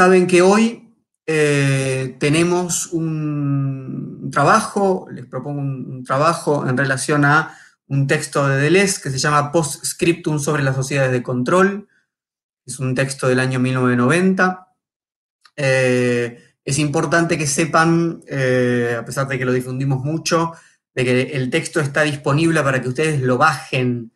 saben que hoy eh, tenemos un trabajo, les propongo un, trabajo en relación a un texto de Deleuze que se llama Postscriptum sobre las sociedades de control. Es un texto del año 1990. Eh, es importante que sepan, eh, a pesar de que lo difundimos mucho, de que el texto está disponible para que ustedes lo bajen.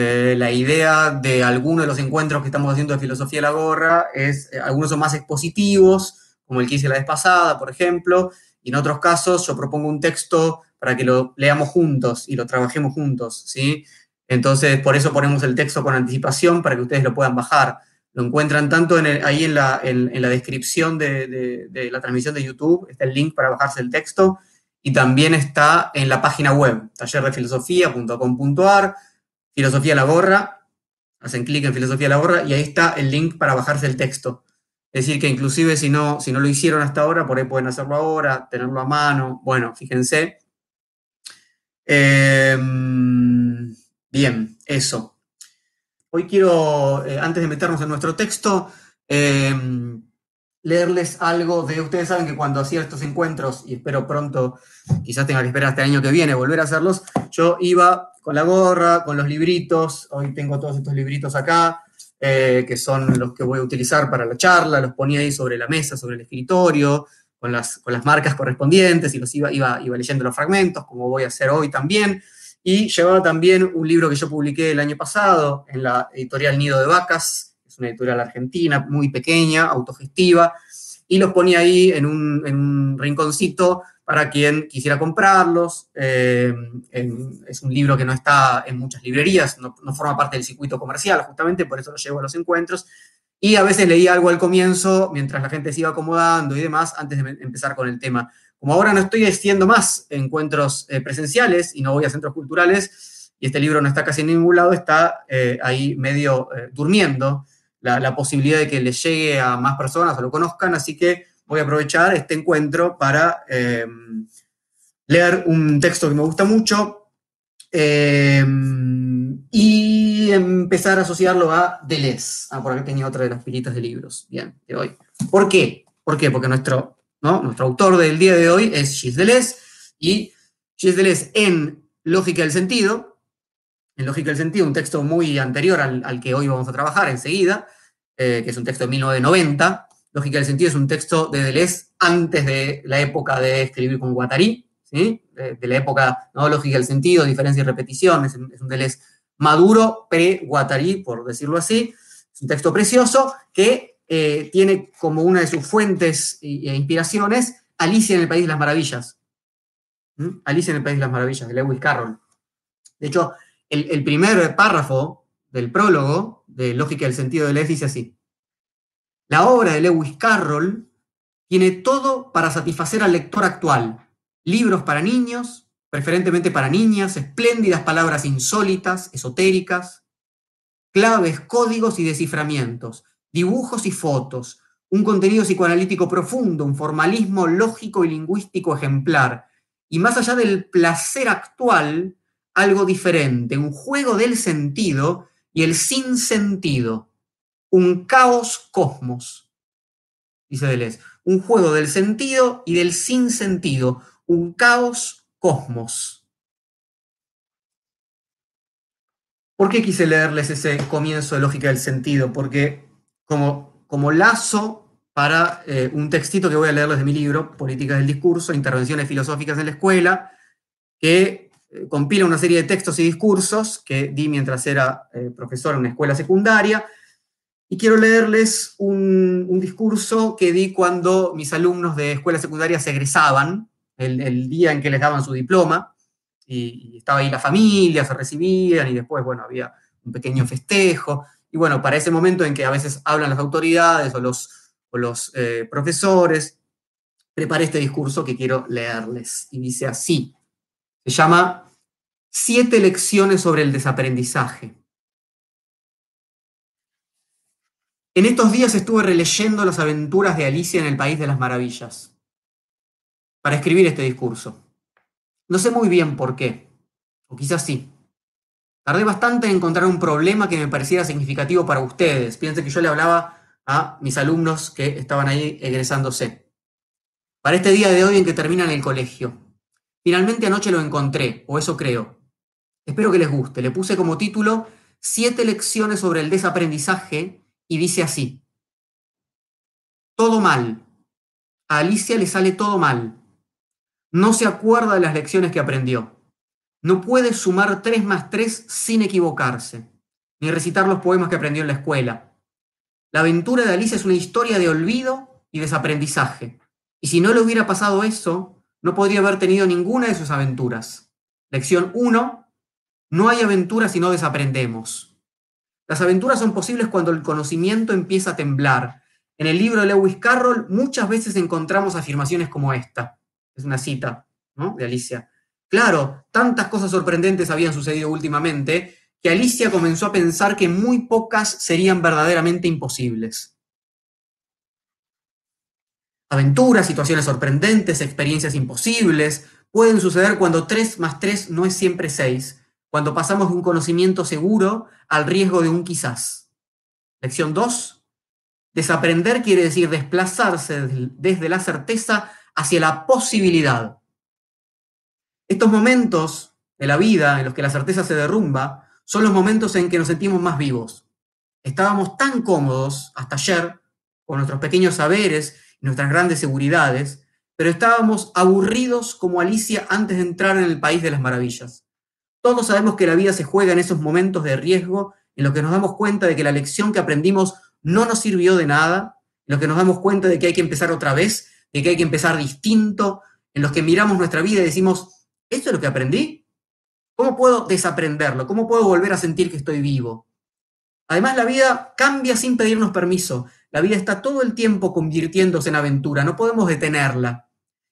Eh, la idea de algunos de los encuentros que estamos haciendo de Filosofía de la Gorra es, eh, algunos son más expositivos, como el que hice la vez pasada, por ejemplo, y en otros casos yo propongo un texto para que lo leamos juntos y lo trabajemos juntos, ¿sí? Entonces, por eso ponemos el texto con anticipación para que ustedes lo puedan bajar. Lo encuentran tanto ahí en la, descripción de, la transmisión de YouTube, está el link para bajarse el texto, y también está en la página web, tallerdefilosofía.com.ar, Filosofía la Gorra, hacen clic en Filosofía la Gorra y ahí está el link para bajarse el texto. Es decir, que inclusive si no, si no lo hicieron hasta ahora, por ahí pueden hacerlo ahora, tenerlo a mano. Bueno, fíjense. Em, bien, eso. Hoy quiero, eh, antes de meternos en nuestro texto, em, leerles algo de, ustedes saben que cuando hacía estos encuentros, y espero pronto, quizás tenga que esperar hasta el año que viene, volver a hacerlos, yo iba con la gorra, con los libritos, hoy tengo todos estos libritos acá, eh, que son los que voy a utilizar para la charla, los ponía ahí sobre la mesa, sobre el escritorio, con las, con las marcas correspondientes, y los iba, iba, iba leyendo los fragmentos, como voy a hacer hoy también. Y llevaba también un libro que yo publiqué el año pasado en la editorial Nido de Vacas, es una editorial argentina muy pequeña, autogestiva, y los ponía ahí en un, rinconcito para quien quisiera comprarlos. Eh, es un libro que no está en muchas librerías, no, forma parte del circuito comercial, justamente por eso lo llevo a los encuentros. Y a veces leía algo al comienzo, mientras la gente se iba acomodando y demás, antes de empezar con el tema. Como ahora no estoy haciendo más encuentros eh, presenciales y no voy a centros culturales, y este libro no está casi en ningún lado, está eh, ahí medio durmiendo la, posibilidad de que le llegue a más personas o lo conozcan, así que voy a aprovechar este encuentro para em, leer un texto que me gusta mucho em, y empezar a asociarlo a Deleuze. Ah, por aquí tenía otra de las filitas de libros. Bien, de hoy. ¿Por qué? ¿Por qué? Porque nuestro nuestro autor del día de hoy es Gilles Deleuze, y Gilles Deleuze en Lógica del Sentido, en Lógica del Sentido, un texto muy anterior al, que hoy vamos a trabajar enseguida, eh, que es un texto de 1990. Lógica del Sentido es un texto de Deleuze antes de la época de escribir con Guattari, ¿sí? de, la época ¿no? Lógica del Sentido, diferencia y repetición, es, un Deleuze maduro, pre-Guattari, por decirlo así. Es un texto precioso que eh, tiene como una de sus fuentes e inspiraciones Alicia en el País de las Maravillas. ¿Mm? Alicia en el País de las Maravillas, de Lewis Carroll. De hecho, el, primer párrafo del prólogo de Lógica del Sentido de Lewis dice así. La obra de Lewis Carroll tiene todo para satisfacer al lector actual. Libros para niños, preferentemente para niñas, espléndidas palabras insólitas, esotéricas, claves, códigos y desciframientos, dibujos y fotos, un contenido psicoanalítico profundo, un formalismo lógico y lingüístico ejemplar, y más allá del placer actual, algo diferente, un juego del sentido y el sinsentido, un caos cosmos, dice Deleuze, un juego del sentido y del sinsentido, un caos cosmos. ¿Por qué quise leerles ese comienzo de lógica del sentido? Porque como, como lazo para eh, un textito que voy a leerles de mi libro, Políticas del Discurso, Intervenciones Filosóficas en la Escuela, que eh, compila una serie de textos y discursos que di mientras era eh, profesor en una escuela secundaria. Y quiero leerles un, discurso que di cuando mis alumnos de escuela secundaria se egresaban, el, día en que les daban su diploma, y, estaba ahí la familia, se recibían, y después, bueno, había un pequeño festejo. Y bueno, para ese momento en que a veces hablan las autoridades o los, los eh, profesores, preparé este discurso que quiero leerles. Y dice así, se llama Siete lecciones sobre el desaprendizaje. En estos días estuve releyendo las aventuras de Alicia en el País de las Maravillas para escribir este discurso. No sé muy bien por qué, o quizás sí. Tardé bastante en encontrar un problema que me pareciera significativo para ustedes. Piensen que yo le hablaba a mis alumnos que estaban ahí egresándose. Para este día de hoy en que terminan el colegio. Finalmente anoche lo encontré, o eso creo. Espero que les guste. Le puse como título Siete lecciones sobre el desaprendizaje y dice así. Todo mal. A Alicia le sale todo mal. No se acuerda de las lecciones que aprendió. No puede sumar tres más tres sin equivocarse, ni recitar los poemas que aprendió en la escuela. La aventura de Alicia es una historia de olvido y desaprendizaje. Y si no le hubiera pasado eso, no podría haber tenido ninguna de sus aventuras. Lección 1. No hay aventuras si no desaprendemos. Las aventuras son posibles cuando el conocimiento empieza a temblar. En el libro de Lewis Carroll muchas veces encontramos afirmaciones como esta. Es una cita de Alicia. Claro, tantas cosas sorprendentes habían sucedido últimamente que Alicia comenzó a pensar que muy pocas serían verdaderamente imposibles. Aventuras, situaciones sorprendentes, experiencias imposibles pueden suceder cuando 3 más 3 no es siempre 6, cuando pasamos de un conocimiento seguro al riesgo de un quizás. Lección 2. Desaprender quiere decir desplazarse desde la certeza hacia la posibilidad. Estos momentos de la vida en los que la certeza se derrumba son los momentos en que nos sentimos más vivos. Estábamos tan cómodos hasta ayer con nuestros pequeños saberes y nuestras grandes seguridades, pero estábamos aburridos como Alicia antes de entrar en el país de las maravillas. Todos sabemos que la vida se juega en esos momentos de riesgo en los que nos damos cuenta de que la lección que aprendimos no nos sirvió de nada, en los que nos damos cuenta de que hay que empezar otra vez, de que hay que empezar distinto, en los que miramos nuestra vida y decimos, ¿esto es lo que aprendí? ¿Cómo puedo desaprenderlo? ¿Cómo puedo volver a sentir que estoy vivo? Además, la vida cambia sin pedirnos permiso. La vida está todo el tiempo convirtiéndose en aventura, no podemos detenerla.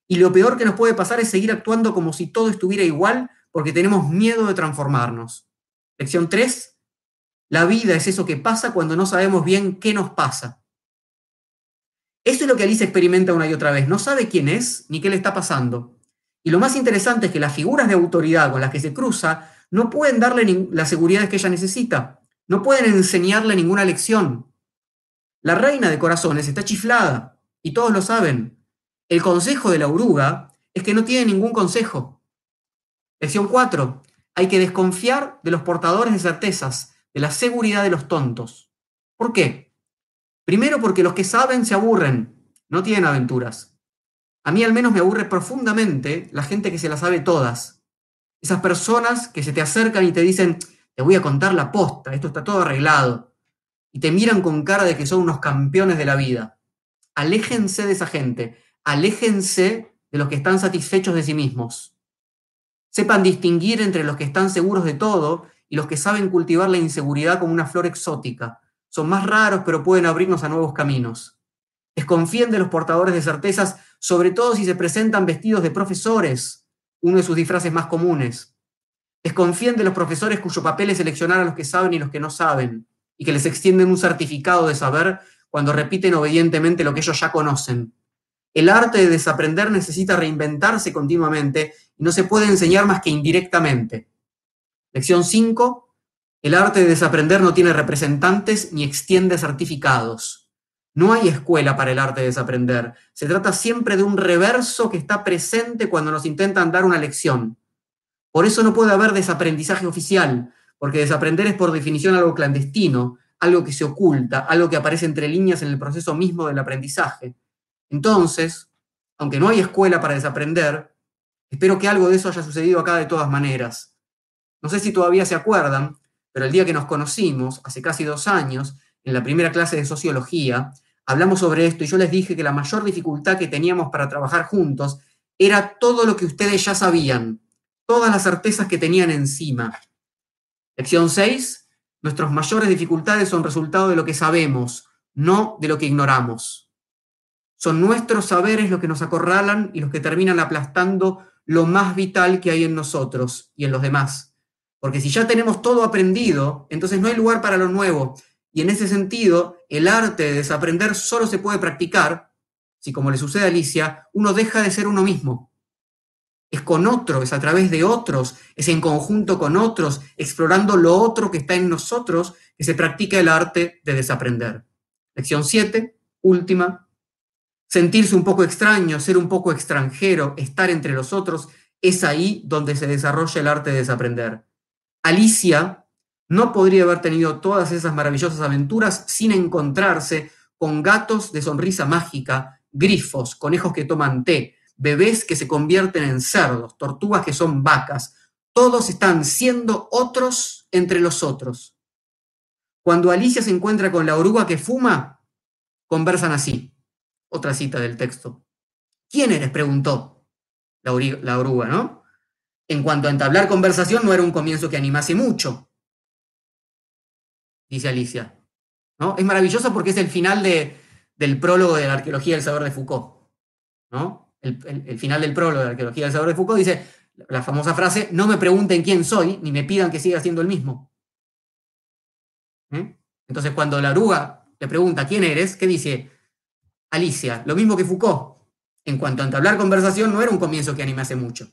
Y lo peor que nos puede pasar es seguir actuando como si todo estuviera igual porque tenemos miedo de transformarnos. Lección 3. La vida es eso que pasa cuando no sabemos bien qué nos pasa. Eso es lo que Alice experimenta una y otra vez. No sabe quién es ni qué le está pasando. Y lo más interesante es que las figuras de autoridad con las que se cruza no pueden darle las seguridades que ella necesita. No pueden enseñarle ninguna lección. La reina de corazones está chiflada y todos lo saben. El consejo de la oruga es que no tiene ningún consejo. Lección 4. Hay que desconfiar de los portadores de certezas, de la seguridad de los tontos. ¿Por qué? Primero porque los que saben se aburren, no tienen aventuras. A mí al menos me aburre profundamente la gente que se la sabe todas. Esas personas que se te acercan y te dicen, te voy a contar la posta, esto está todo arreglado. Y te miran con cara de que son unos campeones de la vida. Aléjense de esa gente, aléjense de los que están satisfechos de sí mismos. Sepan distinguir entre los que están seguros de todo y los que saben cultivar la inseguridad como una flor exótica, son más raros, pero pueden abrirnos a nuevos caminos. Desconfíen de los portadores de certezas, sobre todo si se presentan vestidos de profesores, uno de sus disfraces más comunes. Desconfíen de los profesores cuyo papel es seleccionar a los que saben y los que no saben, y que les extienden un certificado de saber cuando repiten obedientemente lo que ellos ya conocen. El arte de desaprender necesita reinventarse continuamente y no se puede enseñar más que indirectamente. Lección 5. El arte de desaprender no tiene representantes ni extiende certificados. No hay escuela para el arte de desaprender. Se trata siempre de un reverso que está presente cuando nos intentan dar una lección. Por eso no puede haber desaprendizaje oficial, porque desaprender es por definición algo clandestino, algo que se oculta, algo que aparece entre líneas en el proceso mismo del aprendizaje. Entonces, aunque no hay escuela para desaprender, espero que algo de eso haya sucedido acá de todas maneras. No sé si todavía se acuerdan, pero el día que nos conocimos, hace casi dos años, en la primera clase de sociología, hablamos sobre esto y yo les dije que la mayor dificultad que teníamos para trabajar juntos era todo lo que ustedes ya sabían, todas las certezas que tenían encima. Lección 6. Nuestras mayores dificultades son resultado de lo que sabemos, no de lo que ignoramos. Son nuestros saberes los que nos acorralan y los que terminan aplastando lo más vital que hay en nosotros y en los demás. Porque si ya tenemos todo aprendido, entonces no hay lugar para lo nuevo. Y en ese sentido, el arte de desaprender solo se puede practicar si, como le sucede a Alicia, uno deja de ser uno mismo. Es con otro, es a través de otros, es en conjunto con otros, explorando lo otro que está en nosotros, que se practica el arte de desaprender. Lección 7, última. Sentirse un poco extraño, ser un poco extranjero, estar entre los otros, es ahí donde se desarrolla el arte de desaprender. Alicia no podría haber tenido todas esas maravillosas aventuras sin encontrarse con gatos de sonrisa mágica, grifos, conejos que toman té, bebés que se convierten en cerdos, tortugas que son vacas. Todos están siendo otros entre los otros. Cuando Alicia se encuentra con la oruga que fuma, conversan así. Otra cita del texto. ¿Quién eres? preguntó la, la oruga, ¿no? En cuanto a entablar conversación, no era un comienzo que animase mucho, dice Alicia. ¿no? Es maravilloso porque es el final de, del prólogo de la arqueología del saber de Foucault. ¿no? El, final del prólogo de la arqueología del saber de Foucault dice la famosa frase, no me pregunten quién soy, ni me pidan que siga siendo el mismo. ¿Eh? Entonces, cuando la oruga le pregunta quién eres, ¿qué dice? Alicia, lo mismo que Foucault. En cuanto a entablar conversación, no era un comienzo que animase mucho.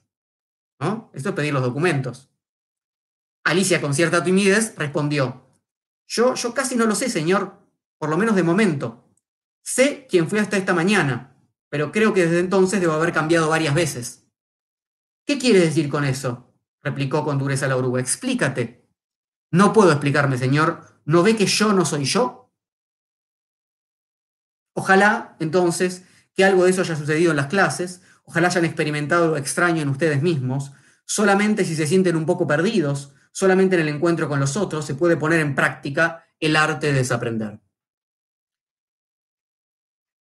¿no? Esto es pedir los documentos. Alicia, con cierta timidez, respondió, yo, yo casi no lo sé, señor, por lo menos de momento. Sé quién fui hasta esta mañana, pero creo que desde entonces debo haber cambiado varias veces. ¿Qué quiere decir con eso? replicó con dureza la oruga. Explícate. No puedo explicarme, señor. ¿No ve que yo no soy yo? Ojalá, entonces, que algo de eso haya sucedido en las clases, Ojalá hayan experimentado lo extraño en ustedes mismos. Solamente si se sienten un poco perdidos, solamente en el encuentro con los otros, se puede poner en práctica el arte de desaprender.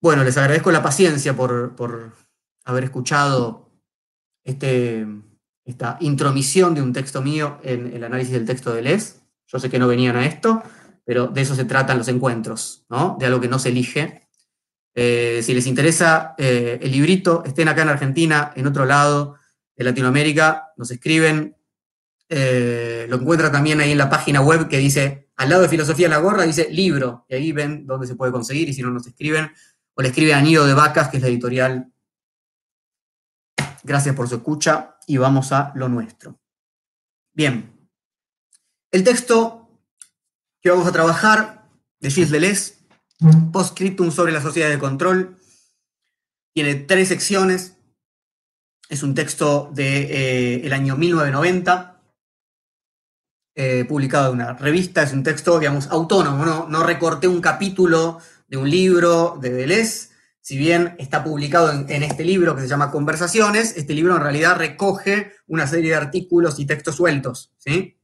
Bueno, les agradezco la paciencia por, haber escuchado este, esta intromisión de un texto mío en el análisis del texto de Les. Yo sé que no venían a esto, pero de eso se tratan los encuentros, ¿no? de algo que no se elige, eh, si les interesa eh, el librito, estén acá en Argentina, en otro lado de Latinoamérica, nos escriben. Eh, lo encuentran también ahí en la página web que dice, al lado de Filosofía la Gorra, dice libro, y ahí ven dónde se puede conseguir, y si no nos escriben, o le escriben a Nido de Vacas, que es la editorial. Gracias por su escucha y vamos a lo nuestro. Bien, el texto que vamos a trabajar de Gilles Deleuze Postscriptum sobre la sociedad de control. Tiene tres secciones. Es un texto del de, eh, año 1990, eh, publicado en una revista. Es un texto, digamos, autónomo. ¿no? no recorté un capítulo de un libro de Deleuze. Si bien está publicado en, en, este libro que se llama Conversaciones, este libro en realidad recoge una serie de artículos y textos sueltos. ¿sí?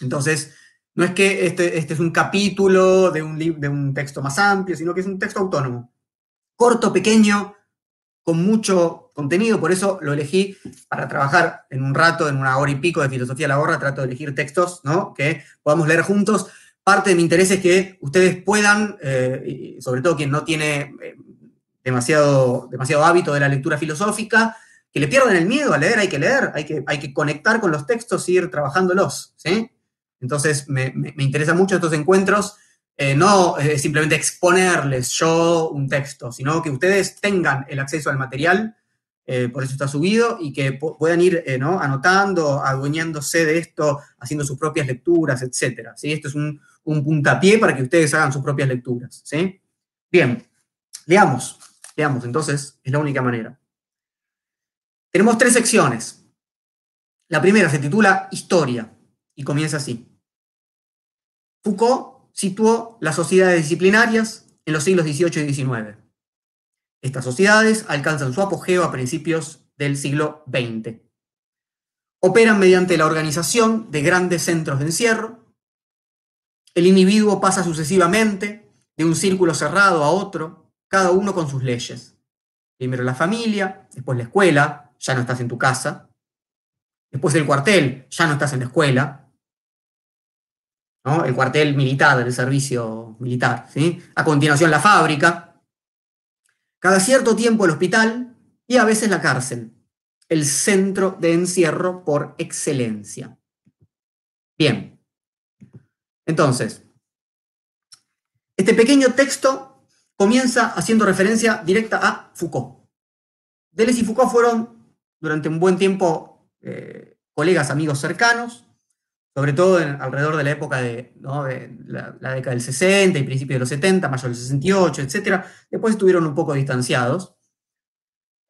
Entonces, no es que este, este es un capítulo de un, de un texto más amplio, sino que es un texto autónomo. Corto, pequeño, con mucho contenido, por eso lo elegí para trabajar en un rato, en una hora y pico de filosofía la gorra, trato de elegir textos ¿no? que podamos leer juntos. Parte de mi interés es que ustedes puedan, eh, sobre todo quien no tiene eh, demasiado, demasiado hábito de la lectura filosófica, que le pierdan el miedo a leer, hay que leer, hay que, hay que conectar con los textos y ir trabajándolos, ¿sí? Entonces, me, interesa mucho estos encuentros, eh, no eh, simplemente exponerles yo un texto, sino que ustedes tengan el acceso al material, eh, por eso está subido, y que puedan ir anotando, adueñándose de esto, haciendo sus propias lecturas, etc. ¿sí? Esto es un, un, puntapié para que ustedes hagan sus propias lecturas. ¿sí? Bien, leamos, leamos, entonces, es la única manera. Tenemos tres secciones. La primera se titula Historia y comienza así. Foucault situó las sociedades disciplinarias en los siglos XVIII y XIX. Estas sociedades alcanzan su apogeo a principios del siglo XX. Operan mediante la organización de grandes centros de encierro. El individuo pasa sucesivamente de un círculo cerrado a otro, cada uno con sus leyes. Primero la familia, después la escuela, ya no estás en tu casa. Después el cuartel, ya no estás en la escuela el cuartel militar del servicio militar. ¿sí? A continuación la fábrica, cada cierto tiempo el hospital y a veces la cárcel, el centro de encierro por excelencia. Bien, entonces, este pequeño texto comienza haciendo referencia directa a Foucault. Deleuze y Foucault fueron durante un buen tiempo eh, colegas, amigos cercanos, sobre todo alrededor de la época de, la, década del 60 y principios de los 70, mayo del 68, etc. Después estuvieron un poco distanciados.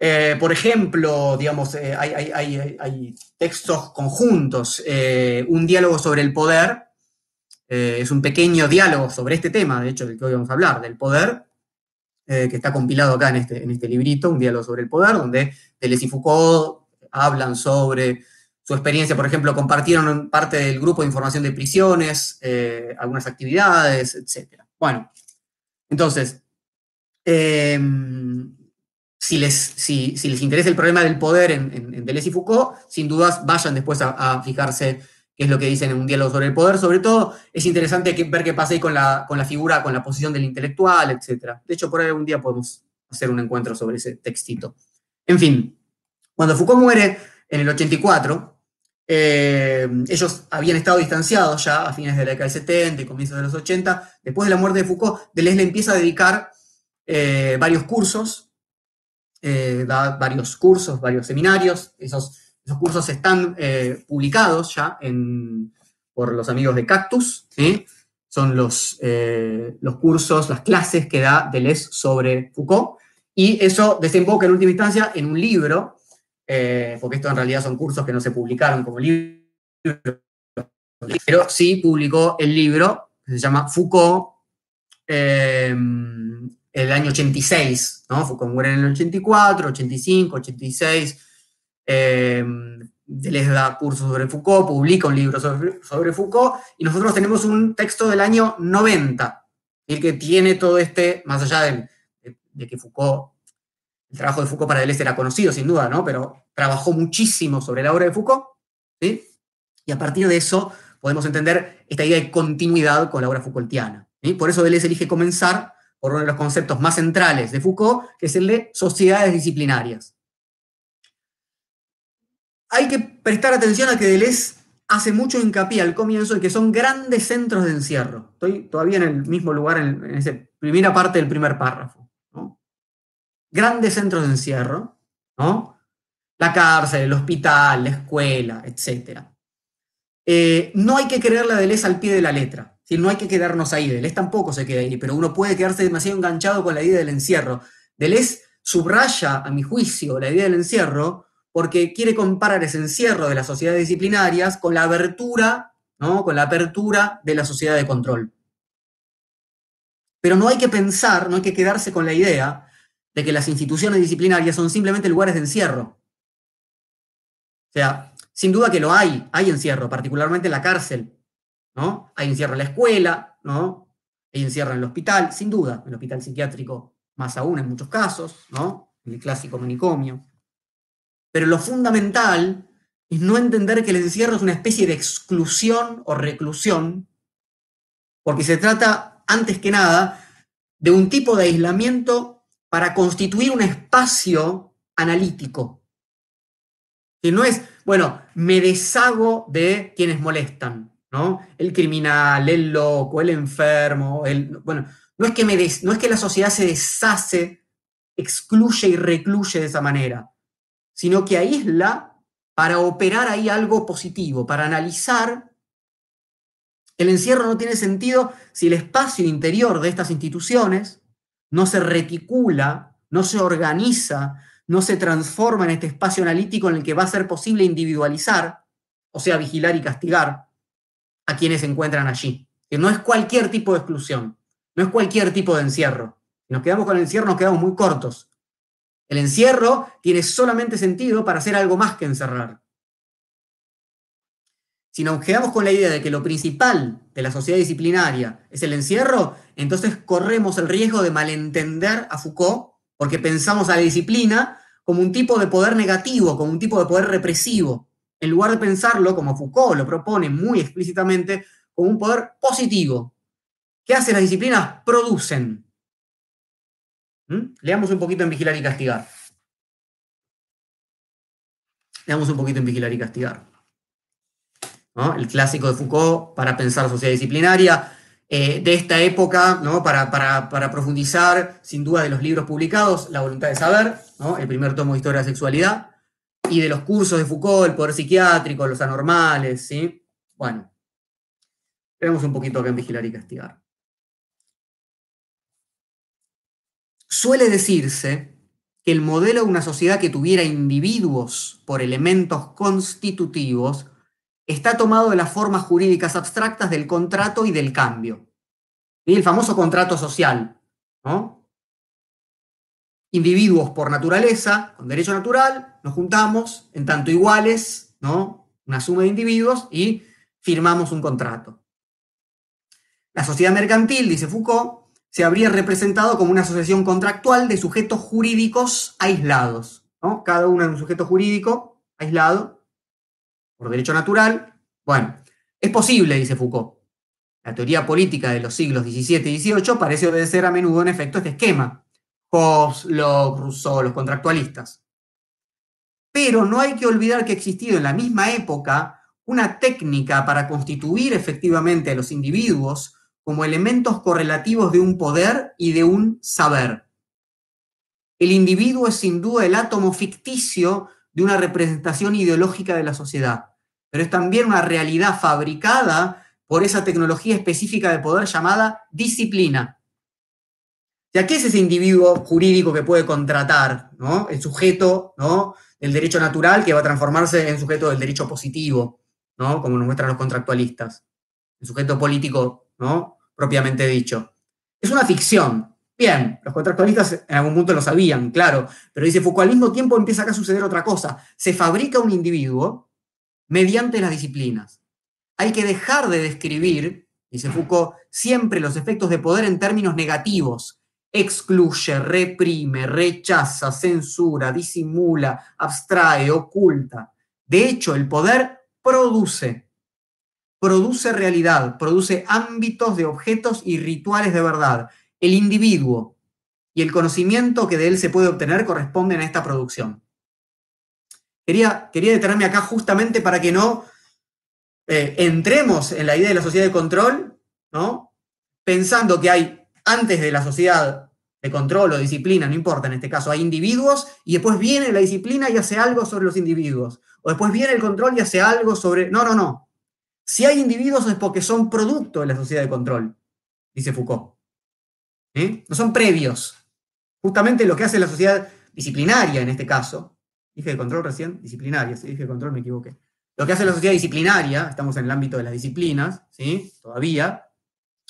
Eh, por ejemplo, digamos, eh, hay, textos conjuntos, eh, un diálogo sobre el poder, es un pequeño diálogo sobre este tema, de hecho, del que hoy vamos a hablar, del poder, que está compilado acá en este, en este librito, un diálogo sobre el poder, donde Deleuze y Foucault hablan sobre su experiencia, por ejemplo, compartieron parte del grupo de información de prisiones, eh, algunas actividades, etc. Bueno, entonces, em, si, les, les, interesa el problema del poder en, Deleuze y Foucault, sin dudas vayan después a, fijarse qué es lo que dicen en un diálogo sobre el poder. Sobre todo, es interesante ver qué pasa ahí con la, con la figura, con la posición del intelectual, etc. De hecho, por ahí algún día podemos hacer un encuentro sobre ese textito. En fin, cuando Foucault muere en el 84, eh, ellos habían estado distanciados ya a fines de la década del 70 y comienzos de los 80. Después de la muerte de Foucault, Deleuze le empieza a dedicar eh, varios cursos, eh, da varios cursos, varios seminarios. Esos, cursos están publicados ya por los amigos de Cactus. Son los, los cursos, las clases que da Deleuze sobre Foucault. Y eso desemboca en última instancia en un libro eh, porque esto en realidad son cursos que no se publicaron como libro, pero sí publicó el libro que se llama Foucault, eh, el año 86, ¿no? Foucault muere en el 84, 85, 86, eh, les da cursos sobre Foucault, publica un libro sobre, Foucault, y nosotros tenemos un texto del año 90, el que tiene todo este, más allá de que Foucault el trabajo de Foucault para Deleuze era conocido, sin duda, ¿no? Pero trabajó muchísimo sobre la obra de Foucault, ¿sí? Y a partir de eso podemos entender esta idea de continuidad con la obra Foucaultiana. Por eso Deleuze elige comenzar por uno de los conceptos más centrales de Foucault, que es el de sociedades disciplinarias. Hay que prestar atención a que Deleuze hace mucho hincapié al comienzo de que son grandes centros de encierro. Estoy todavía en el mismo lugar en esa primera parte del primer párrafo grandes centros de encierro, ¿no? La cárcel, el hospital, la escuela, etc. Eh, no hay que creer la Deleuze al pie de la letra, no hay que quedarnos ahí, Deleuze tampoco se queda ahí, pero uno puede quedarse demasiado enganchado con la idea del encierro. Deleuze subraya, a mi juicio, la idea del encierro porque quiere comparar ese encierro de las sociedades disciplinarias con la abertura, ¿no? con la apertura de la sociedad de control. Pero no hay que pensar, no hay que quedarse con la idea de que las instituciones disciplinarias son simplemente lugares de encierro. O sea, sin duda que lo hay, hay encierro, particularmente en la cárcel, ¿no? Hay encierro en la escuela, ¿no? Hay encierro en el hospital, sin duda, en el hospital psiquiátrico más aún en muchos casos, ¿no? En el clásico manicomio. Pero lo fundamental es no entender que el encierro es una especie de exclusión o reclusión, porque se trata, antes que nada, de un tipo de aislamiento para constituir un espacio analítico. Que no es, bueno, me deshago de quienes molestan, ¿no? El criminal, el loco, el enfermo, bueno, no es que, me no es que la sociedad se deshace, excluye y recluye de esa manera, sino que aísla para operar ahí algo positivo, para analizar. El encierro no tiene sentido si el espacio interior de estas instituciones no se reticula, no se organiza, no se transforma en este espacio analítico en el que va a ser posible individualizar, o sea, vigilar y castigar a quienes se encuentran allí. Que no es cualquier tipo de exclusión, no es cualquier tipo de encierro. Si nos quedamos con el encierro, nos quedamos muy cortos. El encierro tiene solamente sentido para hacer algo más que encerrar. Si nos quedamos con la idea de que lo principal de la sociedad disciplinaria es el encierro, entonces corremos el riesgo de malentender a Foucault porque pensamos a la disciplina como un tipo de poder negativo, como un tipo de poder represivo, en lugar de pensarlo, como Foucault lo propone muy explícitamente, como un poder positivo. ¿Qué hacen las disciplinas? Producen. ¿Mm? Leamos un poquito en Vigilar y Castigar. Leamos un poquito en Vigilar y Castigar el clásico de Foucault para pensar sociedad disciplinaria, eh, de esta época, ¿no? para, para, profundizar, sin duda, de los libros publicados, La voluntad de saber, el primer tomo de Historia de la Sexualidad, y de los cursos de Foucault, el poder psiquiátrico, los anormales, ¿sí? Bueno, veamos un poquito acá en vigilar y castigar. Suele decirse que el modelo de una sociedad que tuviera individuos por elementos constitutivos está tomado de las formas jurídicas abstractas del contrato y del cambio. Y el famoso contrato social, ¿no? Individuos por naturaleza, con derecho natural, nos juntamos en tanto iguales, ¿no? Una suma de individuos y firmamos un contrato. La sociedad mercantil, dice Foucault, se habría representado como una asociación contractual de sujetos jurídicos aislados, ¿no? Cada uno es un sujeto jurídico aislado por derecho natural. Bueno, es posible, dice Foucault. La teoría política de los siglos XVII y XVIII parece obedecer a menudo en efecto este esquema. Hobbes, Locke, Rousseau, los contractualistas. Pero no hay que olvidar que ha existido en la misma época una técnica para constituir efectivamente a los individuos como elementos correlativos de un poder y de un saber. El individuo es sin duda el átomo ficticio de una representación ideológica de la sociedad, pero es también una realidad fabricada por esa tecnología específica de poder llamada disciplina. Ya qué es ese individuo jurídico que puede contratar, ¿no? El sujeto, ¿no? del derecho natural que va a transformarse en sujeto del derecho positivo, ¿no? Como nos muestran los contractualistas. El sujeto político, ¿no? propiamente dicho. Es una ficción. Bien, los contractualistas en algún punto lo sabían, claro, pero dice Foucault, al mismo tiempo empieza acá a suceder otra cosa. Se fabrica un individuo mediante las disciplinas. Hay que dejar de describir, dice Foucault, siempre los efectos de poder en términos negativos. Excluye, reprime, rechaza, censura, disimula, abstrae, oculta. De hecho, el poder produce produce realidad, produce ámbitos de objetos y rituales de verdad. El individuo y el conocimiento que de él se puede obtener corresponden a esta producción. Quería, quería detenerme acá justamente para que no eh, entremos en la idea de la sociedad de control, ¿no? pensando que hay, antes de la sociedad de control o disciplina, no importa en este caso, hay individuos y después viene la disciplina y hace algo sobre los individuos. O después viene el control y hace algo sobre... No, no, no. Si hay individuos es porque son producto de la sociedad de control, dice Foucault. ¿Eh? No son previos. Justamente lo que hace la sociedad disciplinaria en este caso, dije de control recién, disciplinaria, si dije de control me equivoqué. Lo que hace la sociedad disciplinaria, estamos en el ámbito de las disciplinas, ¿sí? Todavía,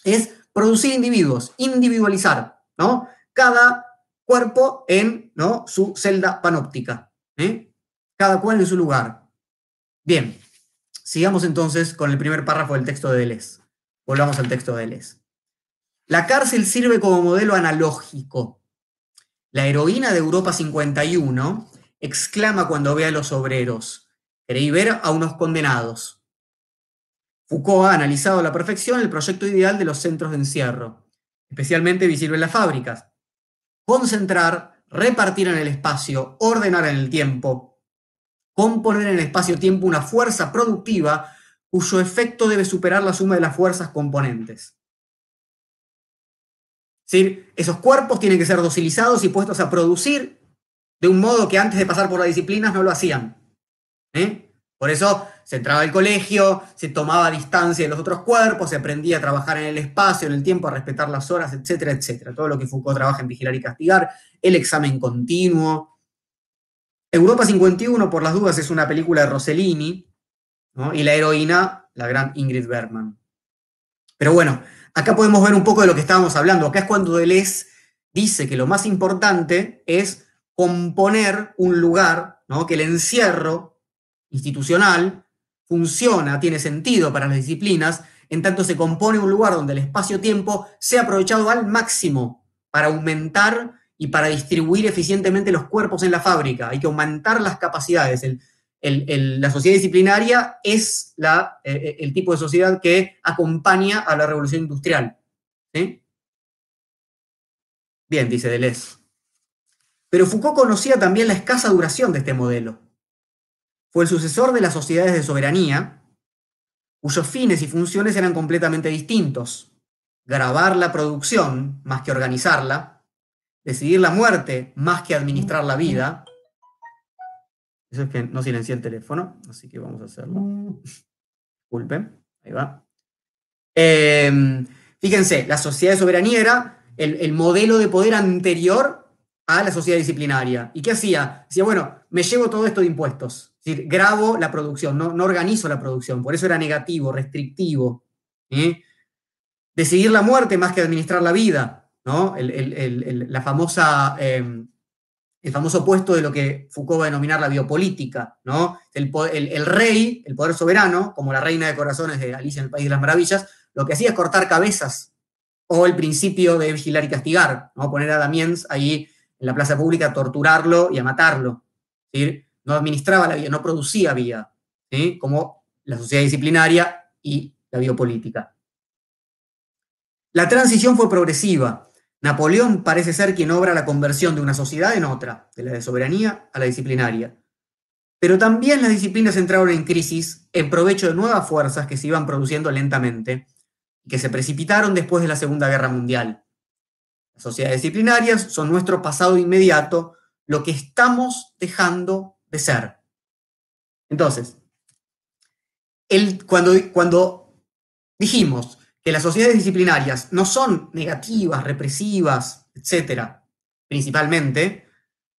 es producir individuos, individualizar, ¿no? Cada cuerpo en ¿no? su celda panóptica, ¿eh? cada cual en su lugar. Bien, Sigamos entonces con el primer párrafo del texto de Deleuze. Volvamos al texto de Deleuze. La cárcel sirve como modelo analógico. La heroína de Europa 51 exclama cuando ve a los obreros, creí ver a unos condenados. Foucault ha analizado a la perfección el proyecto ideal de los centros de encierro, especialmente visible en las fábricas. Concentrar, repartir en el espacio, ordenar en el tiempo, componer en el espacio-tiempo una fuerza productiva cuyo efecto debe superar la suma de las fuerzas componentes. Esos cuerpos tienen que ser docilizados y puestos a producir de un modo que antes de pasar por las disciplinas no lo hacían. ¿eh? Por eso se entraba al colegio, se tomaba distancia de los otros cuerpos, se aprendía a trabajar en el espacio, en el tiempo, a respetar las horas, etcétera, etcétera. Todo lo que Foucault trabaja en vigilar y castigar, el examen continuo, Europa 51, por las dudas, es una película de Rossellini, y la heroína, la gran Ingrid Bergman. Pero bueno, acá podemos ver un poco de lo que estábamos hablando. Acá es cuando Deleuze dice que lo más importante es componer un lugar, ¿no? que el encierro institucional funciona, tiene sentido para las disciplinas, en tanto se compone un lugar donde el espacio-tiempo sea aprovechado al máximo para aumentar y para distribuir eficientemente los cuerpos en la fábrica. Hay que aumentar las capacidades. la sociedad disciplinaria es eh, eh, el tipo de sociedad que acompaña a la revolución industrial. Bien, dice Deleuze. Pero Foucault conocía también la escasa duración de este modelo. Fue el sucesor de las sociedades de soberanía, cuyos fines y funciones eran completamente distintos. Grabar la producción más que organizarla, decidir la muerte más que administrar la vida. Eso es que no silencié el teléfono, así que vamos a hacerlo. Disculpen. Ahí va. Em, fíjense, la sociedad de soberanía era el, modelo de poder anterior a la sociedad disciplinaria. ¿Y qué hacía? Decía, bueno, me llevo todo esto de impuestos. Es grabo la producción, no, no organizo la producción. Por eso era negativo, restrictivo. Decidir la muerte más que administrar la vida. ¿no? la famosa em, el famoso puesto de lo que Foucault va a denominar la biopolítica, ¿no? El, rey, el poder soberano, como la reina de corazones de Alicia en el País de las Maravillas, lo que hacía es cortar cabezas, o el principio de vigilar y castigar, ¿no? Poner a Damiens ahí en la plaza pública a torturarlo y a matarlo, No administraba la vida, no producía vida, Como la sociedad disciplinaria y la biopolítica. La transición fue progresiva, Napoleón parece ser quien obra la conversión de una sociedad en otra, de la de soberanía a la disciplinaria. Pero también las disciplinas entraron en crisis en provecho de nuevas fuerzas que se iban produciendo lentamente que se precipitaron después de la Segunda Guerra Mundial. Sociedades disciplinarias son nuestro pasado inmediato, lo que estamos dejando de ser. Entonces, cuando, cuando dijimos que las sociedades disciplinarias no son negativas, represivas, etcétera, principalmente,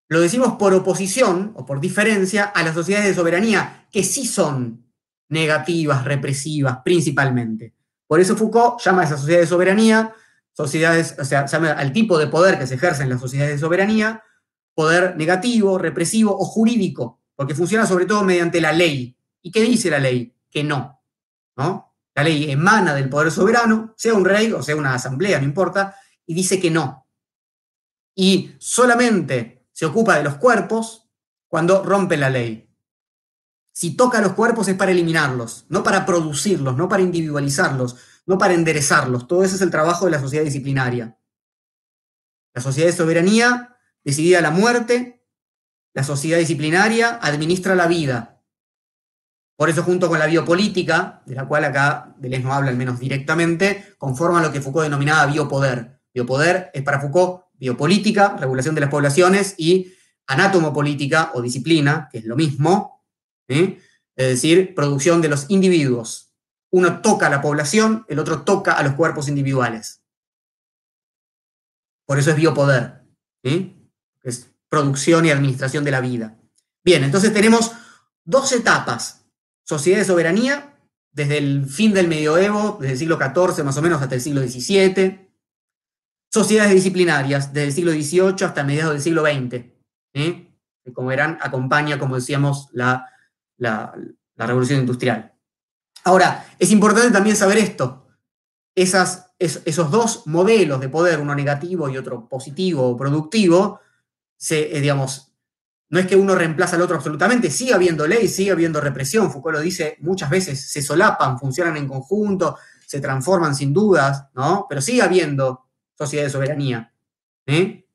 lo decimos por oposición o por diferencia a las sociedades de soberanía, que sí son negativas, represivas, principalmente. Por eso Foucault llama a esa sociedad de soberanía, sociedades, o sea, al tipo de poder que se ejerce en las sociedades de soberanía, poder negativo, represivo o jurídico, porque funciona sobre todo mediante la ley. ¿Y qué dice la ley? Que no, ¿no? La ley emana del poder soberano, sea un rey o sea una asamblea, no importa, y dice que no. Y solamente se ocupa de los cuerpos cuando rompe la ley. Si toca los cuerpos es para eliminarlos, no para producirlos, no para individualizarlos, no para enderezarlos. Todo eso es el trabajo de la sociedad disciplinaria. La sociedad de soberanía decidida la muerte, la sociedad disciplinaria administra la vida, por eso, junto con la biopolítica, de la cual acá Deleuze no habla al menos directamente, conforman lo que Foucault denominaba biopoder. Biopoder es para Foucault biopolítica, regulación de las poblaciones, y anatomopolítica o disciplina, que es lo mismo, es decir, producción de los individuos. Uno toca a la población, el otro toca a los cuerpos individuales. Por eso es biopoder, es producción y administración de la vida. Bien, entonces tenemos dos etapas sociedad de soberanía desde el fin del medioevo, desde el siglo XIV más o menos hasta el siglo XVII. Sociedades disciplinarias desde el siglo XVIII hasta mediados del siglo XX. que como verán, acompaña, como decíamos, la, la, revolución industrial. Ahora, es importante también saber esto. Esos dos modelos de poder, uno negativo y otro positivo o productivo, se, eh, digamos, no es que uno reemplaza al otro absolutamente, sigue habiendo ley, sigue habiendo represión, Foucault lo dice muchas veces, se solapan, funcionan en conjunto, se transforman sin dudas, ¿no? Pero sigue habiendo sociedad de soberanía. ¿eh?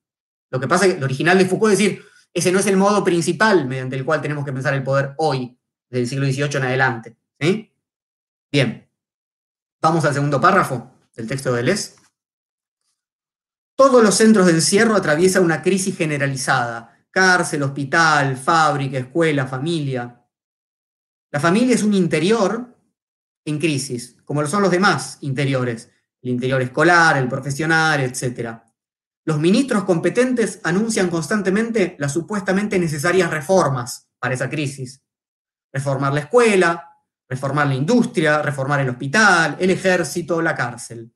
Lo que pasa es que lo original de Foucault es decir, ese no es el modo principal mediante el cual tenemos que pensar el poder hoy, desde el siglo XVIII en adelante. Bien, vamos al segundo párrafo del texto de Les. Todos los centros de encierro atraviesan una crisis generalizada cárcel, hospital, fábrica, escuela, familia. La familia es un interior en crisis, como lo son los demás interiores, el interior escolar, el profesional, etc. Los ministros competentes anuncian constantemente las supuestamente necesarias reformas para esa crisis. Reformar la escuela, reformar la industria, reformar el hospital, el ejército, la cárcel.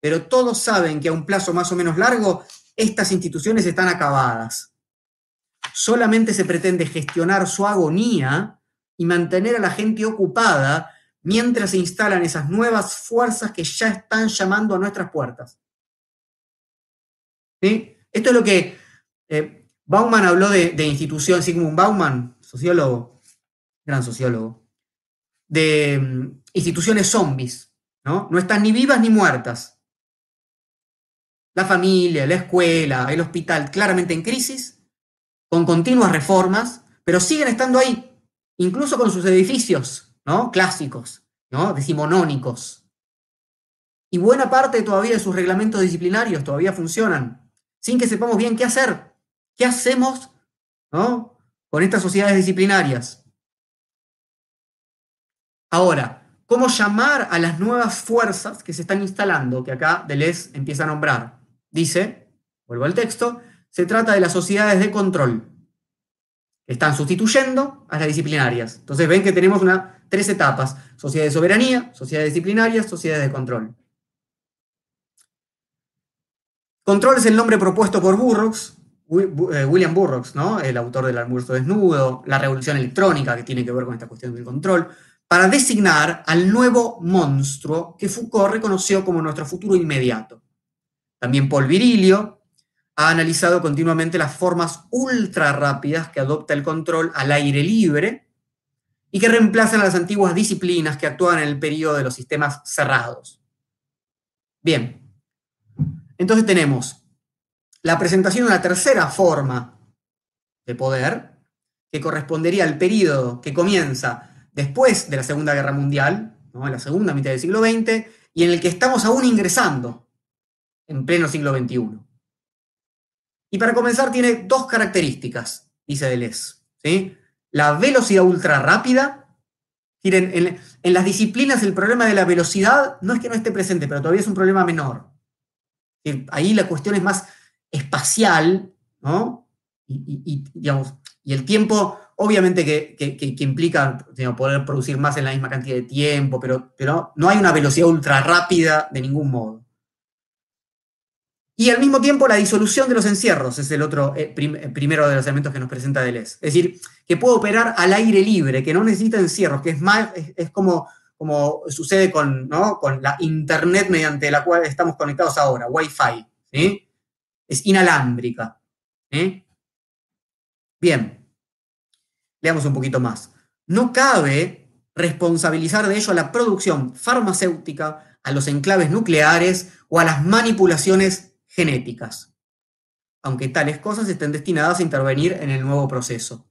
Pero todos saben que a un plazo más o menos largo estas instituciones están acabadas solamente se pretende gestionar su agonía y mantener a la gente ocupada mientras se instalan esas nuevas fuerzas que ya están llamando a nuestras puertas. Esto es lo que eh, Bauman habló de, institución, Sigmund Bauman, sociólogo, gran sociólogo, de mm, instituciones zombies, ¿no? No están ni vivas ni muertas. La familia, la escuela, el hospital, claramente en crisis, con continuas reformas, pero siguen estando ahí, incluso con sus edificios ¿no? clásicos, ¿no? decimonónicos. Y buena parte todavía de sus reglamentos disciplinarios todavía funcionan, sin que sepamos bien qué hacer. ¿Qué hacemos con estas sociedades disciplinarias? Ahora, cómo llamar a las nuevas fuerzas que se están instalando, que acá Deleuze empieza a nombrar. Dice, vuelvo al texto, se trata de las sociedades de control. Están sustituyendo a las disciplinarias. Entonces ven que tenemos una, tres etapas. Sociedades de soberanía, sociedades disciplinarias, sociedades de control. Control es el nombre propuesto por Burroughs, eh, William Burroughs, ¿no? el autor del almuerzo desnudo, la revolución electrónica que tiene que ver con esta cuestión del control, para designar al nuevo monstruo que Foucault reconoció como nuestro futuro inmediato. También Paul Virilio ha analizado continuamente las formas ultra rápidas que adopta el control al aire libre y que reemplazan a las antiguas disciplinas que actúan en el periodo de los sistemas cerrados. Bien, entonces tenemos la presentación de una tercera forma de poder, que correspondería al periodo que comienza después de la Segunda Guerra Mundial, en la segunda mitad del siglo XX, y en el que estamos aún ingresando en pleno siglo XXI. Y para comenzar tiene dos características, dice Deleuze. ¿sí? La velocidad ultra rápida. En, las disciplinas el problema de la velocidad no es que no esté presente, pero todavía es un problema menor. Ahí la cuestión es más espacial, ¿no? Y el tiempo, obviamente que, implica poder producir más en la misma cantidad de tiempo, pero, pero no hay una velocidad ultra rápida de ningún modo. Y al mismo tiempo la disolución de los encierros es el otro eh, eh, primero de los elementos que nos presenta Deleuze. Es decir, que puede operar al aire libre, que no necesita encierros, que es más, es como como sucede con, con la Internet mediante la cual estamos conectados ahora, Wi-Fi. Es inalámbrica. Bien, leamos un poquito más. No cabe responsabilizar de ello a la producción farmacéutica, a los enclaves nucleares o a las manipulaciones genéticas, aunque tales cosas estén destinadas a intervenir en el nuevo proceso.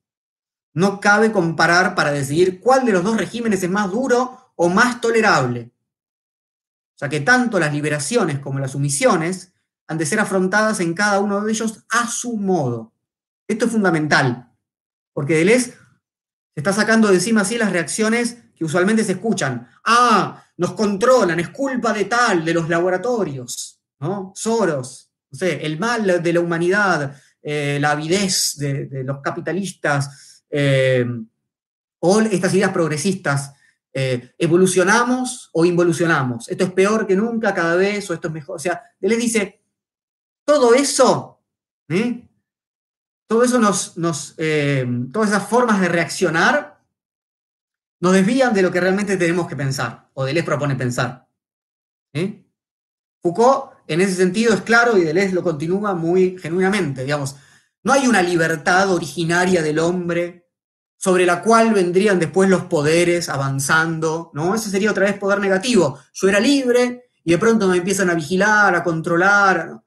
No cabe comparar para decidir cuál de los dos regímenes es más duro o más tolerable. Sea que tanto las liberaciones como las sumisiones han de ser afrontadas en cada uno de ellos a su modo. Esto es fundamental, porque Deleuze se está sacando de encima así las reacciones que usualmente se escuchan. Ah, nos controlan, es culpa de tal, de los laboratorios, ¿no? Soros, no sé, el mal de la humanidad, eh, la avidez de, los capitalistas, eh, o estas ideas progresistas eh, evolucionamos o involucionamos. Esto es peor que nunca cada vez o esto es mejor. O sea, él les dice, todo eso. Todo eso nos, nos eh, todas esas formas de reaccionar nos desvían de lo que realmente tenemos que pensar o Deleuze propone pensar. Foucault, en ese sentido, es claro y Deleuze lo continúa muy genuinamente. Digamos, no hay una libertad originaria del hombre sobre la cual vendrían después los poderes avanzando, ¿no? Ese sería otra vez poder negativo. Yo era libre y de pronto me empiezan a vigilar, a controlar.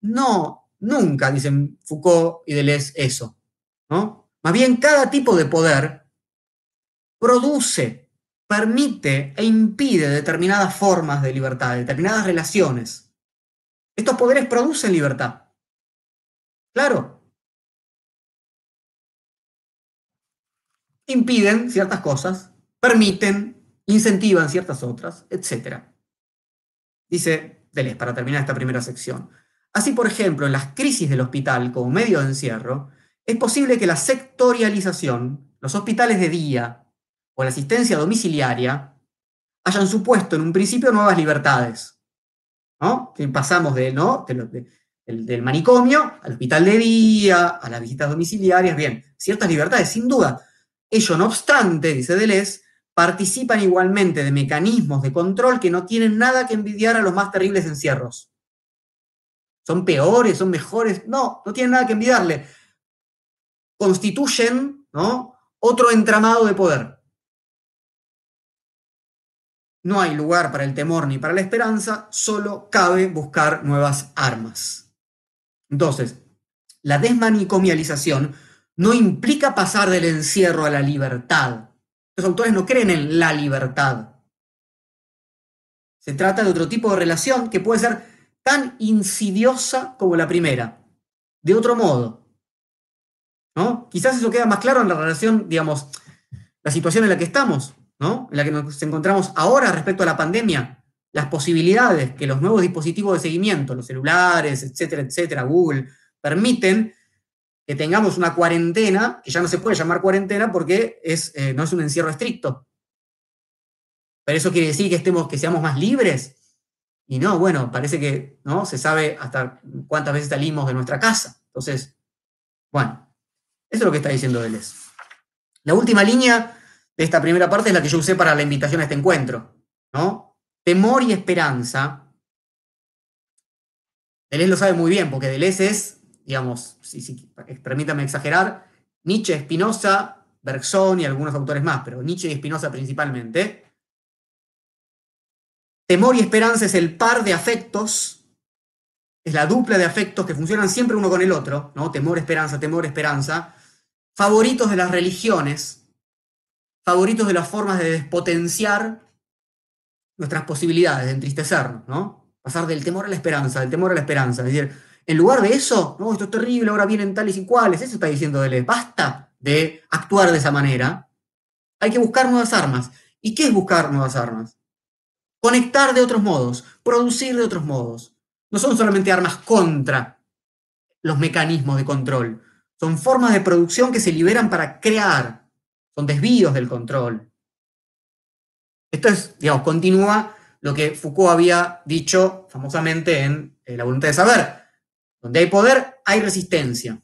No, nunca, dicen Foucault y Deleuze, eso, ¿no? Más bien, cada tipo de poder produce, permite e impide determinadas formas de libertad, determinadas relaciones. Estos poderes producen libertad. Claro, impiden ciertas cosas, permiten, incentivan ciertas otras, etc. Dice Deleuze, para terminar esta primera sección. Así, por ejemplo, en las crisis del hospital como medio de encierro, es posible que la sectorialización, los hospitales de día o la asistencia domiciliaria hayan supuesto en un principio nuevas libertades. ¿no? Que pasamos de, ¿no? del manicomio al hospital de día, a las visitas domiciliarias, bien, ciertas libertades, sin duda, Ello, no obstante, dice Deleuze, participan igualmente de mecanismos de control que no tienen nada que envidiar a los más terribles encierros. Son peores, son mejores, no, no tienen nada que envidiarle. Constituyen ¿no? otro entramado de poder. No hay lugar para el temor ni para la esperanza, solo cabe buscar nuevas armas. Entonces, la desmanicomialización no implica pasar del encierro a la libertad. Los autores no creen en la libertad. Se trata de otro tipo de relación que puede ser tan insidiosa como la primera. De otro modo. ¿no? Quizás eso queda más claro en la relación, digamos, la situación en la que estamos. ¿no? En la que nos encontramos ahora respecto a la pandemia, las posibilidades que los nuevos dispositivos de seguimiento, los celulares, etcétera, etcétera, Google, permiten que tengamos una cuarentena, que ya no se puede llamar cuarentena porque es, eh, no es un encierro estricto. Pero eso quiere decir que, estemos, que seamos más libres. Y no, bueno, parece que no se sabe hasta cuántas veces salimos de nuestra casa. Entonces, bueno, eso es lo que está diciendo Deleuze. La última línea de esta primera parte es la que yo usé para la invitación a este encuentro, ¿no? Temor y esperanza. Deleuze lo sabe muy bien, porque Deleuze es, digamos, si, permítame exagerar, Nietzsche, Spinoza, Bergson y algunos autores más, pero Nietzsche y Spinoza principalmente. Temor y esperanza es el par de afectos, es la dupla de afectos que funcionan siempre uno con el otro, ¿no? Temor, esperanza, temor, esperanza. Favoritos de las religiones, favoritos de las formas de despotenciar nuestras posibilidades, de entristecernos, ¿no? Pasar del temor a la esperanza, del temor a la esperanza. Es decir, en lugar de eso, no, esto es terrible, ahora vienen tales y cuales, eso está diciendo Deleuze, basta de actuar de esa manera, hay que buscar nuevas armas. ¿Y qué es buscar nuevas armas? Conectar de otros modos, producir de otros modos. No son solamente armas contra los mecanismos de control, son formas de producción que se liberan para crear, son desvíos del control. Esto es, digamos, continúa lo que Foucault había dicho famosamente en eh, La voluntad de saber. Donde hay poder, hay resistencia.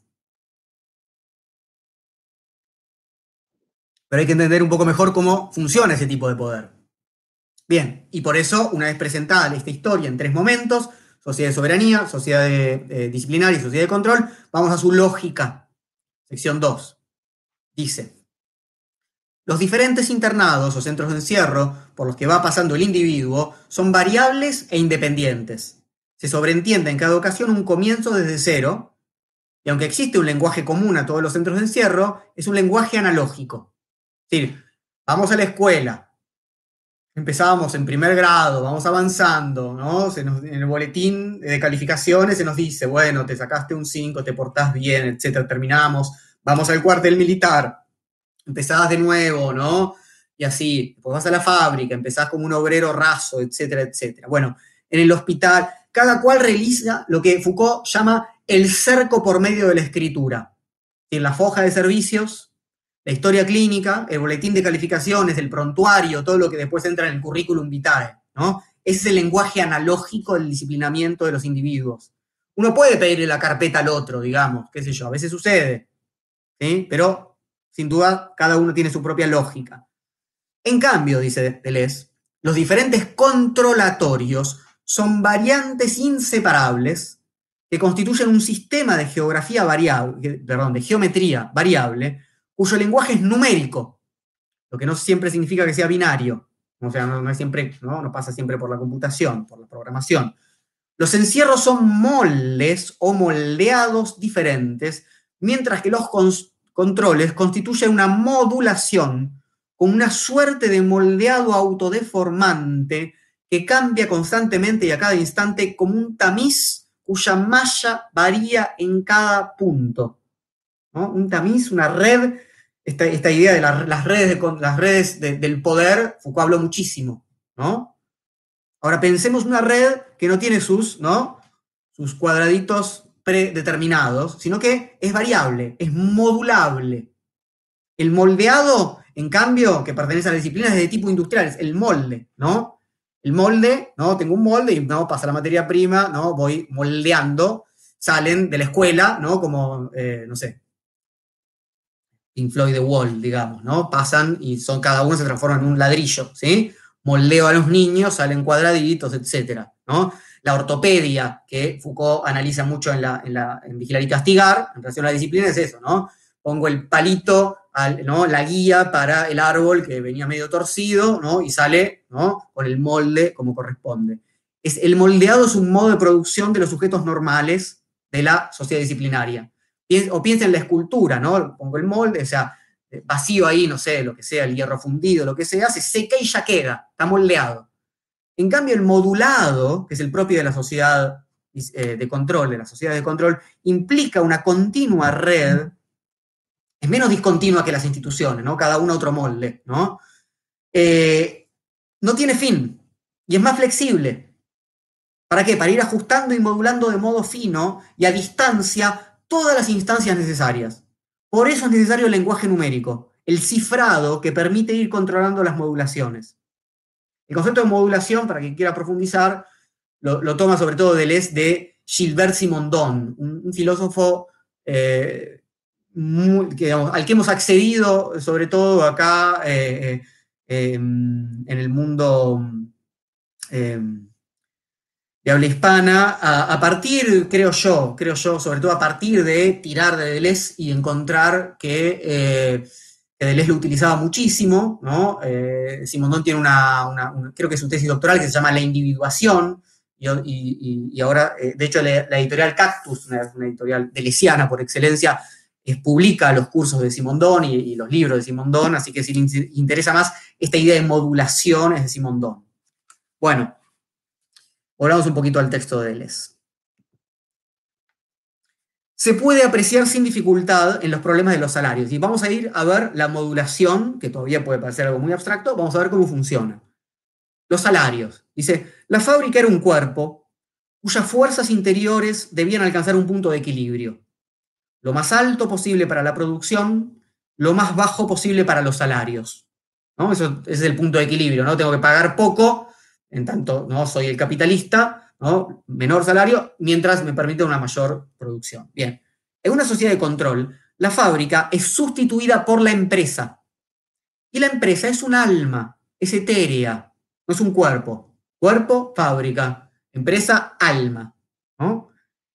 Pero hay que entender un poco mejor cómo funciona ese tipo de poder. Bien, y por eso, una vez presentada esta historia en tres momentos, sociedad de soberanía, sociedad de, disciplinaria y sociedad de control, vamos a su lógica. Sección 2. Dice, los diferentes internados o centros de encierro por los que va pasando el individuo son variables e independientes. Se sobreentiende en cada ocasión un comienzo desde cero, y aunque existe un lenguaje común a todos los centros de encierro, es un lenguaje analógico. Es decir, vamos a la escuela, empezábamos en primer grado, vamos avanzando, ¿no? en el boletín de calificaciones se nos dice, bueno, te sacaste un 5, te portás bien, etcétera, terminamos, vamos al cuartel militar, empezabas de nuevo, ¿no? Y así, después vas a la fábrica, empezás como un obrero raso, etcétera, etcétera. Bueno, en el hospital, cada cual realiza lo que Foucault llama el cerco por medio de la escritura. En la foja de servicios, la historia clínica, el boletín de calificaciones, el prontuario, todo lo que después entra en el currículum vitae, ¿no? Ese es el lenguaje analógico del disciplinamiento de los individuos. Uno puede pedirle la carpeta al otro, digamos, qué sé yo, a veces sucede. Pero sin duda, cada uno tiene su propia lógica. En cambio, dice Deleuze, los diferentes controlatorios son variantes inseparables que constituyen un sistema de geografía variable, perdón, de geometría variable, cuyo lenguaje es numérico, lo que no siempre significa que sea binario, o sea, no, es siempre, ¿no? pasa siempre por la computación, por la programación. Los encierros son moldes o moldeados diferentes, mientras que los, controles constituye una modulación con una suerte de moldeado autodeformante que cambia constantemente y a cada instante como un tamiz cuya malla varía en cada punto. Un tamiz, una red, esta, idea de las redes, de, las redes del poder, Foucault habló muchísimo. Ahora pensemos una red que no tiene sus, cuadraditos predeterminados, sino que es variable, es modulable. El moldeado, en cambio, que pertenece a las disciplinas de tipo industrial, es el molde, ¿no? El molde, ¿no? Tengo un molde y no pasa la materia prima. Voy moldeando, salen de la escuela, ¿no? Como, eh, no sé, Pink Floyd The Wall, digamos, ¿no? Pasan y son, cada uno se transforma en un ladrillo, ¿sí? Moldeo a los niños, salen cuadraditos, etcétera, ¿no? la ortopedia, que Foucault analiza mucho en, la, en, Vigilar y Castigar, en relación a la disciplina, es eso, ¿no? Pongo el palito, ¿no? la guía para el árbol que venía medio torcido, ¿no? Y sale, ¿no? Con el molde como corresponde. Es, el moldeado es un modo de producción de los sujetos normales de la sociedad disciplinaria. O piensa en la escultura, ¿no? Pongo el molde, o sea, vacío ahí, no sé, lo que sea, el hierro fundido, lo que sea, se seca y ya queda, está moldeado. En cambio, el modulado, que es el propio de la sociedad eh, de control, de la sociedad de control, implica una continua red, es menos discontinua que las instituciones, ¿no? Cada uno otro molde, ¿no? eh, no tiene fin y es más flexible. ¿Para qué? Para ir ajustando y modulando de modo fino y a distancia todas las instancias necesarias. Por eso es necesario el lenguaje numérico, el cifrado que permite ir controlando las modulaciones. El concepto de modulación, para quien quiera profundizar, lo, toma sobre todo Deleuze de Gilbert Simondon, un, filósofo eh, al que hemos accedido sobre todo acá eh, eh, en el mundo de habla hispana, a, partir, creo yo, creo yo, sobre todo a partir de tirar de Deleuze y encontrar que, eh, Deleuze lo utilizaba muchísimo, ¿no? Eh, Simondón tiene una, creo que es su tesis doctoral que se llama La individuación, y, ahora, eh, de hecho, la, editorial Cactus, una, editorial delesiana por excelencia, publica los cursos de Simondón y, y, los libros de Simondón, así que si les interesa más, esta idea de modulación es de Simondón. Bueno, Volvamos un poquito al texto de Les. Se puede apreciar sin dificultad en los problemas de los salarios. Y vamos a ir a ver la modulación, que todavía puede parecer algo muy abstracto, vamos a ver cómo funciona. Los salarios. Dice, la fábrica era un cuerpo cuyas fuerzas interiores debían alcanzar un punto de equilibrio. Lo más alto posible para la producción, lo más bajo posible para los salarios. ¿no? Eso es el punto de equilibrio, ¿no? Tengo que pagar poco en tanto no soy el capitalista, ¿no? menor salario, mientras me permite una mayor producción. Bien, en una sociedad de control, la fábrica es sustituida por la empresa. Y la empresa es un alma, es etérea, no es un cuerpo. Cuerpo, fábrica. Empresa, alma.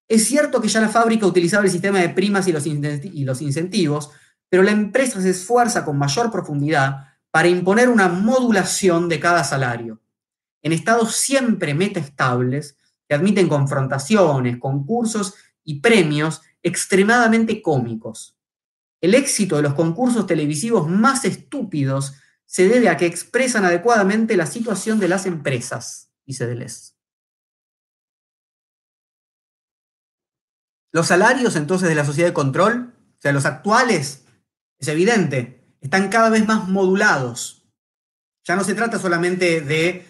Es cierto que ya la fábrica utilizaba el sistema de primas y los, y los incentivos, pero la empresa se esfuerza con mayor profundidad para imponer una modulación de cada salario en estados siempre metaestables que admiten confrontaciones, concursos y premios extremadamente cómicos. El éxito de los concursos televisivos más estúpidos se debe a que expresan adecuadamente la situación de las empresas, dice Deleuze. Los salarios entonces de la sociedad de control, o sea, los actuales, es evidente, están cada vez más modulados. Ya no se trata solamente de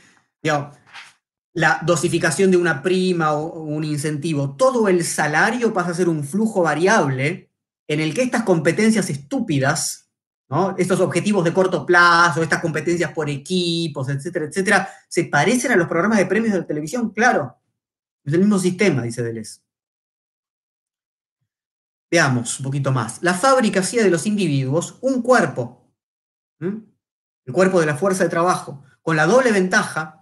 la dosificación de una prima o un incentivo, todo el salario pasa a ser un flujo variable en el que estas competencias estúpidas, estos objetivos de corto plazo, estas competencias por equipos, etcétera, etcétera, se parecen a los programas de premios de la televisión, claro. Es el mismo sistema, dice Deleuze. Veamos un poquito más. La fábrica hacía de los individuos un cuerpo, el cuerpo de la fuerza de trabajo, con la doble ventaja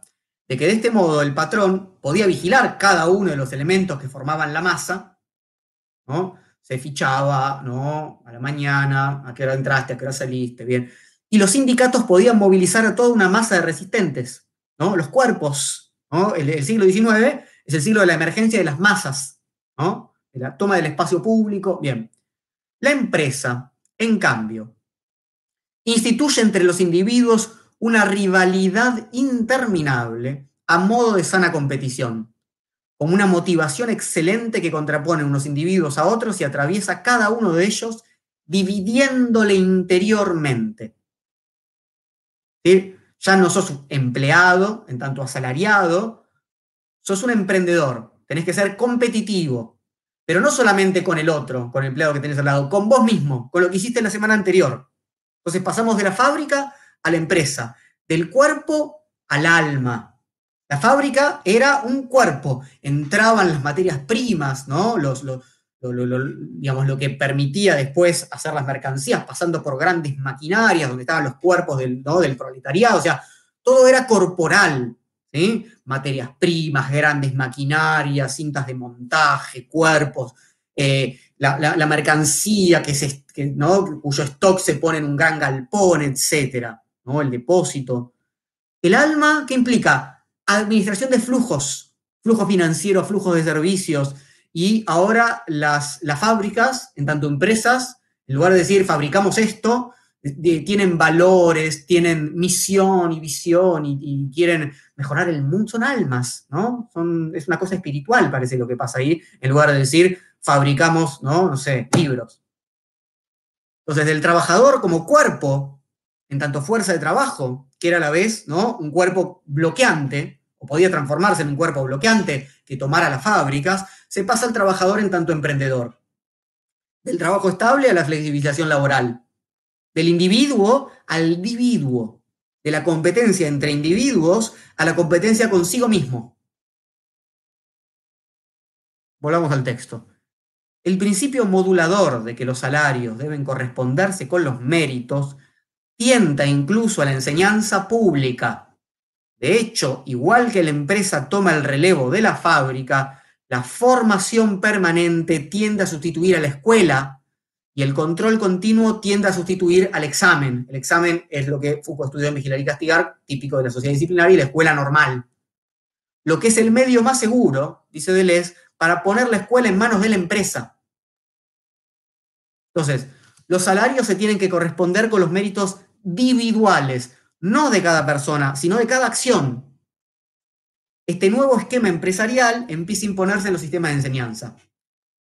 de que de este modo el patrón podía vigilar cada uno de los elementos que formaban la masa, ¿no? Se fichaba, ¿no? A la mañana, a qué hora entraste, a qué hora saliste, bien. Y los sindicatos podían movilizar a toda una masa de resistentes, ¿no? Los cuerpos, ¿no? El, siglo XIX es el siglo de la emergencia de las masas, ¿no? De la toma del espacio público, bien. La empresa, en cambio, instituye entre los individuos una rivalidad interminable a modo de sana competición, como una motivación excelente que contrapone unos individuos a otros y atraviesa cada uno de ellos dividiéndole interiormente. Ya no sos empleado, en tanto asalariado, sos un emprendedor, tenés que ser competitivo, pero no solamente con el otro, con el empleado que tenés al lado, con vos mismo, con lo que hiciste la semana anterior. Entonces pasamos de la fábrica a la empresa, del cuerpo al alma. La fábrica era un cuerpo, entraban las materias primas, ¿no? Los, lo, digamos, lo que permitía después hacer las mercancías, pasando por grandes maquinarias donde estaban los cuerpos del, del proletariado, o sea, todo era corporal, ¿sí? materias primas, grandes maquinarias, cintas de montaje, cuerpos, eh, la, mercancía que se, ¿no? cuyo stock se pone en un gran galpón, etcétera. El depósito. El alma, ¿qué implica? Administración de flujos, flujos financieros, flujos de servicios. Y ahora las, las fábricas, en tanto empresas, en lugar de decir fabricamos esto, tienen valores, tienen misión y visión y, quieren mejorar el mundo, son almas, ¿no? Son, es una cosa espiritual, parece lo que pasa ahí, en lugar de decir fabricamos, ¿no? No sé, libros. Entonces, del trabajador como cuerpo en tanto fuerza de trabajo, que era a la vez ¿no? un cuerpo bloqueante, o podía transformarse en un cuerpo bloqueante que tomara las fábricas, se pasa al trabajador en tanto emprendedor. Del trabajo estable a la flexibilización laboral. Del individuo al individuo. De la competencia entre individuos a la competencia consigo mismo. Volvamos al texto. El principio modulador de que los salarios deben corresponderse con los méritos tienta incluso a la enseñanza pública. De hecho, igual que la empresa toma el relevo de la fábrica, la formación permanente tiende a sustituir a la escuela y el control continuo tiende a sustituir al examen. El examen es lo que Foucault estudió en Vigilar y Castigar, típico de la sociedad disciplinaria y la escuela normal. Lo que es el medio más seguro, dice Deleuze, para poner la escuela en manos de la empresa. Entonces, los salarios se tienen que corresponder con los méritos individuales, no de cada persona, sino de cada acción. Este nuevo esquema empresarial empieza a imponerse en los sistemas de enseñanza.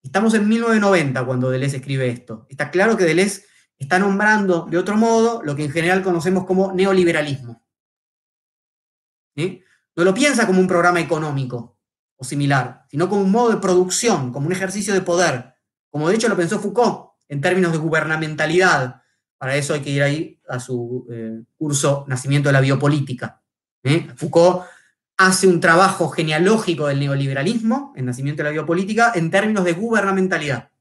Estamos en 1990 cuando Deleuze escribe esto. Está claro que Deleuze está nombrando de otro modo lo que en general conocemos como neoliberalismo. No lo piensa como un programa económico o similar, sino como un modo de producción, como un ejercicio de poder, como de hecho lo pensó Foucault en términos de gubernamentalidad. Para eso hay que ir ahí a su eh, curso Nacimiento de la Biopolítica. ¿eh? Foucault hace un trabajo genealógico del neoliberalismo, en Nacimiento de la Biopolítica, en términos de gubernamentalidad.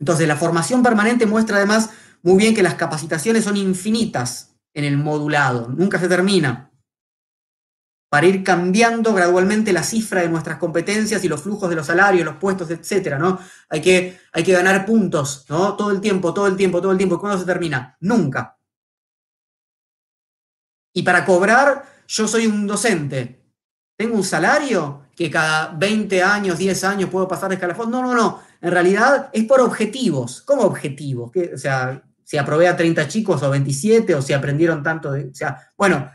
Entonces, la formación permanente muestra además muy bien que las capacitaciones son infinitas en el modulado, nunca se termina para ir cambiando gradualmente la cifra de nuestras competencias y los flujos de los salarios, los puestos, etcétera, ¿no? Hay que, hay que ganar puntos, ¿no? Todo el tiempo, todo el tiempo, todo el tiempo. ¿Y cuándo se termina? Nunca. Y para cobrar, yo soy un docente. ¿Tengo un salario que cada 20 años, 10 años puedo pasar de escalafón? No, no, no. En realidad es por objetivos. ¿Cómo objetivos? o sea, si aprobé a 30 chicos o 27 o si aprendieron tanto de... O sea, bueno,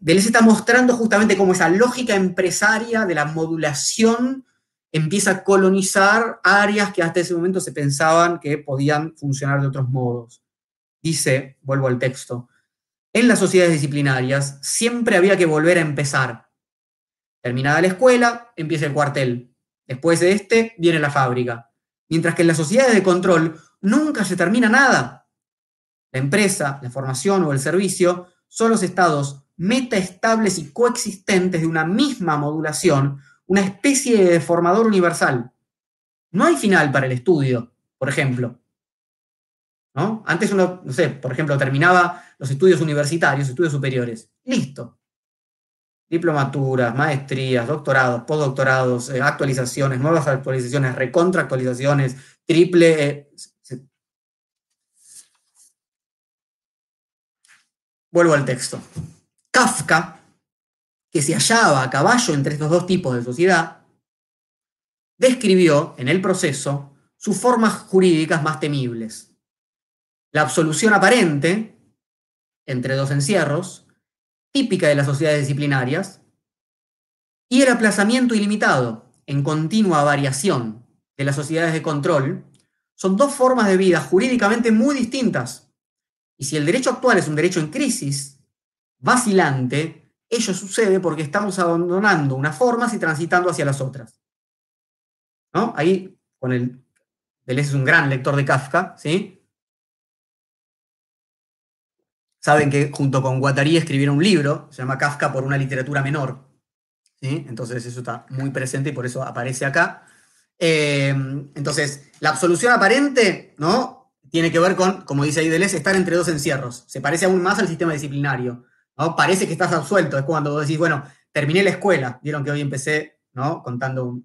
Deleuze está mostrando justamente cómo esa lógica empresaria de la modulación empieza a colonizar áreas que hasta ese momento se pensaban que podían funcionar de otros modos. Dice, vuelvo al texto, en las sociedades disciplinarias siempre había que volver a empezar. Terminada la escuela, empieza el cuartel. Después de este, viene la fábrica. Mientras que en las sociedades de control nunca se termina nada. La empresa, la formación o el servicio son los estados metaestables y coexistentes de una misma modulación, una especie de deformador universal. No hay final para el estudio, por ejemplo. ¿No? Antes uno, no sé, por ejemplo, terminaba los estudios universitarios, estudios superiores. Listo. Diplomaturas, maestrías, doctorados, postdoctorados, eh, actualizaciones, nuevas actualizaciones, recontraactualizaciones, triple. Eh, Vuelvo al texto. Kafka, que se hallaba a caballo entre estos dos tipos de sociedad, describió en el proceso sus formas jurídicas más temibles. La absolución aparente, entre dos encierros, típica de las sociedades disciplinarias, y el aplazamiento ilimitado, en continua variación, de las sociedades de control, son dos formas de vida jurídicamente muy distintas. Y si el derecho actual es un derecho en crisis, vacilante, ello sucede porque estamos abandonando unas formas y transitando hacia las otras. ¿No? Ahí, con el. Deleuze es un gran lector de Kafka, ¿sí? Saben que junto con Guattari escribieron un libro, se llama Kafka por una literatura menor. ¿sí? Entonces eso está muy presente y por eso aparece acá. Eh, entonces, la absolución aparente, ¿no? Tiene que ver con, como dice ahí Deleuze, estar entre dos encierros. Se parece aún más al sistema disciplinario. Parece que estás absuelto, es cuando vos decís, bueno, terminé la escuela, vieron que hoy empecé, ¿no? Contando,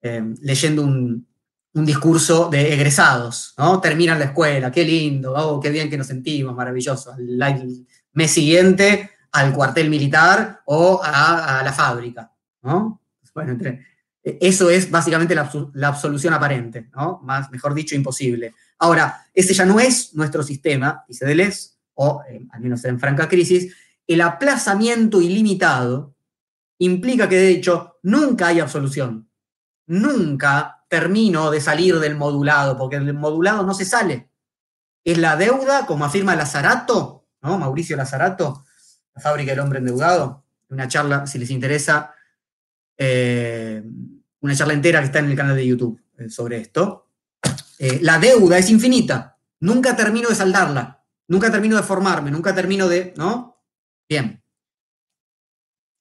eh, leyendo un, discurso de egresados, ¿no? Terminan la escuela, qué lindo, oh, qué bien que nos sentimos, maravilloso. El, mes siguiente al cuartel militar o a, la fábrica. Bueno, eso es básicamente la, absolución aparente. Más, mejor dicho, imposible. Ahora, ese ya no es nuestro sistema, dice Deleuze, o eh, al menos en franca crisis, el aplazamiento ilimitado implica que de hecho nunca hay absolución. Nunca termino de salir del modulado, porque del modulado no se sale. es la deuda, como afirma Lazarato, ¿no? Mauricio Lazarato, la fábrica del hombre endeudado, una charla, si les interesa, eh, una charla entera que está en el canal de YouTube eh, sobre esto. Eh, la deuda es infinita, nunca termino de saldarla, nunca termino de formarme, nunca termino de, ¿no? Bien.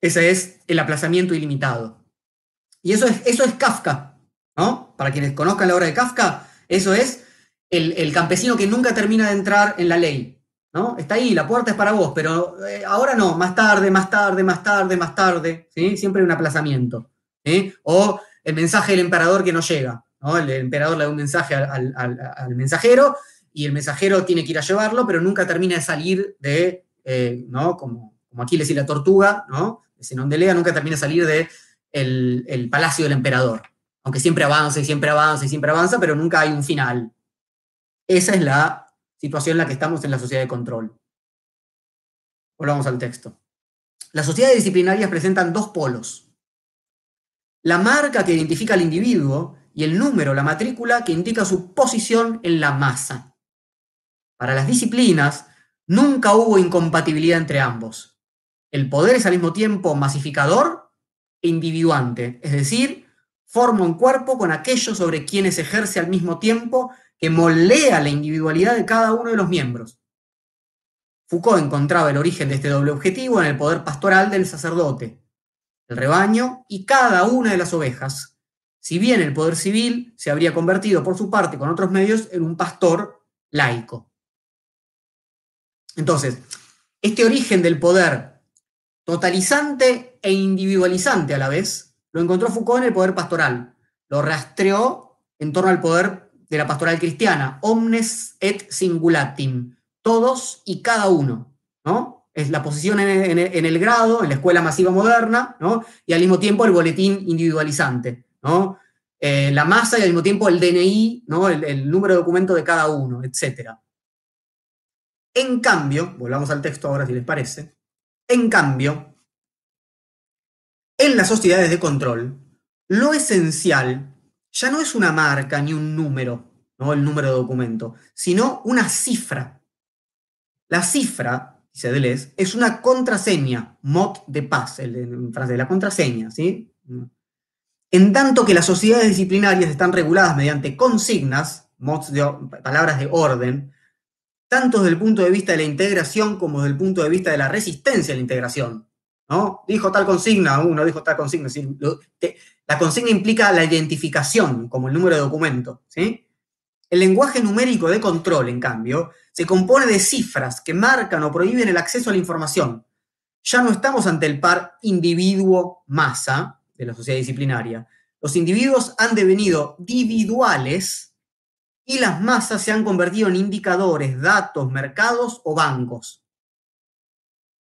Ese es el aplazamiento ilimitado. Y eso es, eso es Kafka, ¿no? Para quienes conozcan la obra de Kafka, eso es el, campesino que nunca termina de entrar en la ley, ¿no? Está ahí, la puerta es para vos, pero eh, ahora no, más tarde, más tarde, más tarde, más tarde, ¿sí? Siempre hay un aplazamiento, O el mensaje del emperador que no llega, ¿no? El, emperador le da un mensaje al, mensajero y el mensajero tiene que ir a llevarlo, pero nunca termina de salir de, eh, ¿no? Como, como Aquiles y la tortuga, ¿no? De lea nunca termina de salir de el, palacio del emperador. Aunque siempre avanza y siempre avanza y siempre avanza, pero nunca hay un final. Esa es la situación en la que estamos en la sociedad de control. Volvamos al texto. Las sociedades disciplinarias presentan dos polos. La marca que identifica al individuo y el número, la matrícula, que indica su posición en la masa. Para las disciplinas, nunca hubo incompatibilidad entre ambos. El poder es al mismo tiempo masificador e individuante, es decir, forma un cuerpo con aquellos sobre quienes ejerce al mismo tiempo que moldea la individualidad de cada uno de los miembros. Foucault encontraba el origen de este doble objetivo en el poder pastoral del sacerdote, el rebaño y cada una de las ovejas, si bien el poder civil se habría convertido por su parte con otros medios en un pastor laico. Entonces, este origen del poder totalizante e individualizante a la vez, lo encontró Foucault en el poder pastoral, lo rastreó en torno al poder de la pastoral cristiana, omnes et singulatim, todos y cada uno, ¿no? Es la posición en, el grado, en la escuela masiva moderna, ¿no? Y al mismo tiempo el boletín individualizante, ¿no? Eh, la masa y al mismo tiempo el DNI, ¿no? El, número de documento de cada uno, etc. En cambio, volvamos al texto ahora si les parece, en cambio, en las sociedades de control, lo esencial ya no es una marca ni un número, ¿no? el número de documento, sino una cifra. La cifra, dice Deleuze, es una contraseña, mot de paz, en francés, la contraseña, ¿sí? En tanto que las sociedades disciplinarias están reguladas mediante consignas, mots de, palabras de orden, tanto desde el punto de vista de la integración como desde el punto de vista de la resistencia a la integración. ¿no? Dijo tal consigna, uno dijo tal consigna. la consigna implica la identificación como el número de documento. ¿sí? El lenguaje numérico de control, en cambio, se compone de cifras que marcan o prohíben el acceso a la información. Ya no estamos ante el par individuo-masa de la sociedad disciplinaria. Los individuos han devenido individuales y las masas se han convertido en indicadores, datos, mercados o bancos.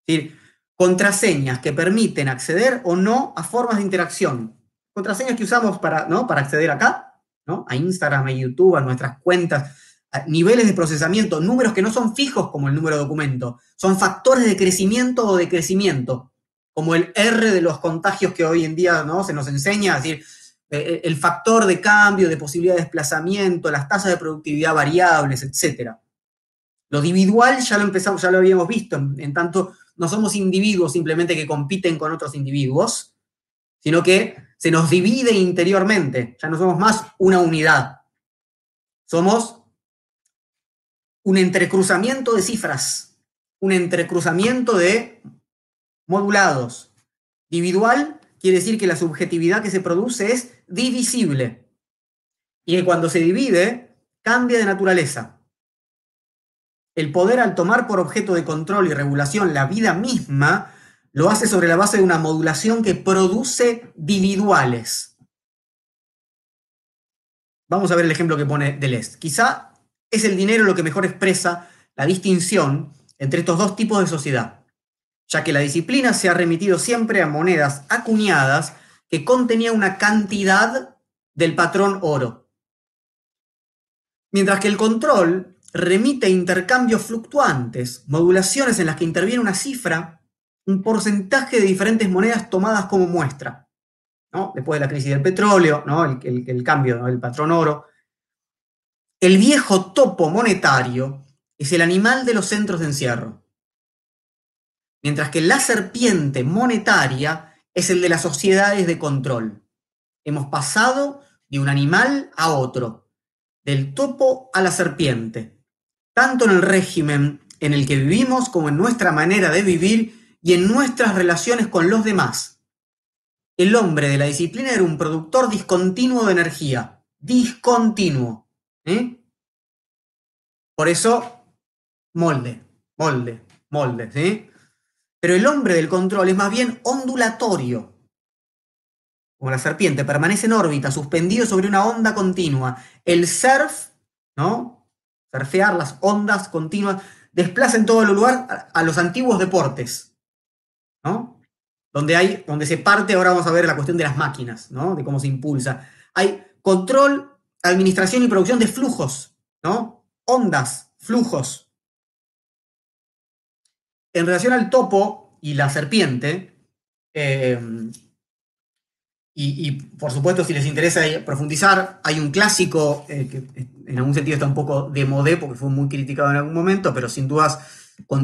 Es decir, contraseñas que permiten acceder o no a formas de interacción. Contraseñas que usamos para, ¿no? para acceder acá, ¿no? a Instagram, a YouTube, a nuestras cuentas, niveles de procesamiento, números que no son fijos como el número de documento, son factores de crecimiento o decrecimiento, como el R de los contagios que hoy en día ¿no? se nos enseña, es decir, e, e, el factor de cambio, de posibilidad de desplazamiento, las tasas de productividad variables, etc. Lo individual ya lo empezamos, ya lo habíamos visto, en tanto no somos individuos simplemente que compiten con otros individuos, sino que se nos divide interiormente, ya no somos más una unidad, somos un entrecruzamiento de cifras, un entrecruzamiento de modulados. Individual quiere decir que la subjetividad que se produce es divisible y que cuando se divide cambia de naturaleza. El poder al tomar por objeto de control y regulación la vida misma, lo hace sobre la base de una modulación que produce individuales. Vamos a ver el ejemplo que pone Deleuze. Quizá es el dinero lo que mejor expresa la distinción entre estos dos tipos de sociedad, ya que la disciplina se ha remitido siempre a monedas acuñadas que contenía una cantidad del patrón oro. Mientras que el control remite intercambios fluctuantes, modulaciones en las que interviene una cifra, un porcentaje de diferentes monedas tomadas como muestra. ¿no? Después de la crisis del petróleo, ¿no? el, cambio del patrón oro. El viejo topo monetario es el animal de los centros de encierro, mientras que la serpiente monetaria es el de las sociedades de control. Hemos pasado de un animal a otro, del topo a la serpiente, tanto en el régimen en el que vivimos como en nuestra manera de vivir y en nuestras relaciones con los demás. El hombre de la disciplina era un productor discontinuo de energía, discontinuo. ¿eh? Por eso, molde, molde, molde. ¿sí? Pero el hombre del control es más bien ondulatorio, como la serpiente, permanece en órbita, suspendido sobre una onda continua. El surf, ¿no? Surfear las ondas continuas, desplaza en todo el lugar a, los antiguos deportes, ¿no? Donde, hay, donde se parte, ahora vamos a ver la cuestión de las máquinas, ¿no? De cómo se impulsa. Hay control, administración y producción de flujos, ¿no? Ondas, flujos. En relación al topo y la serpiente, eh, y, por supuesto, si les interesa profundizar, hay un clásico eh, que en algún sentido está un poco de modé porque fue muy criticado en algún momento, pero sin dudas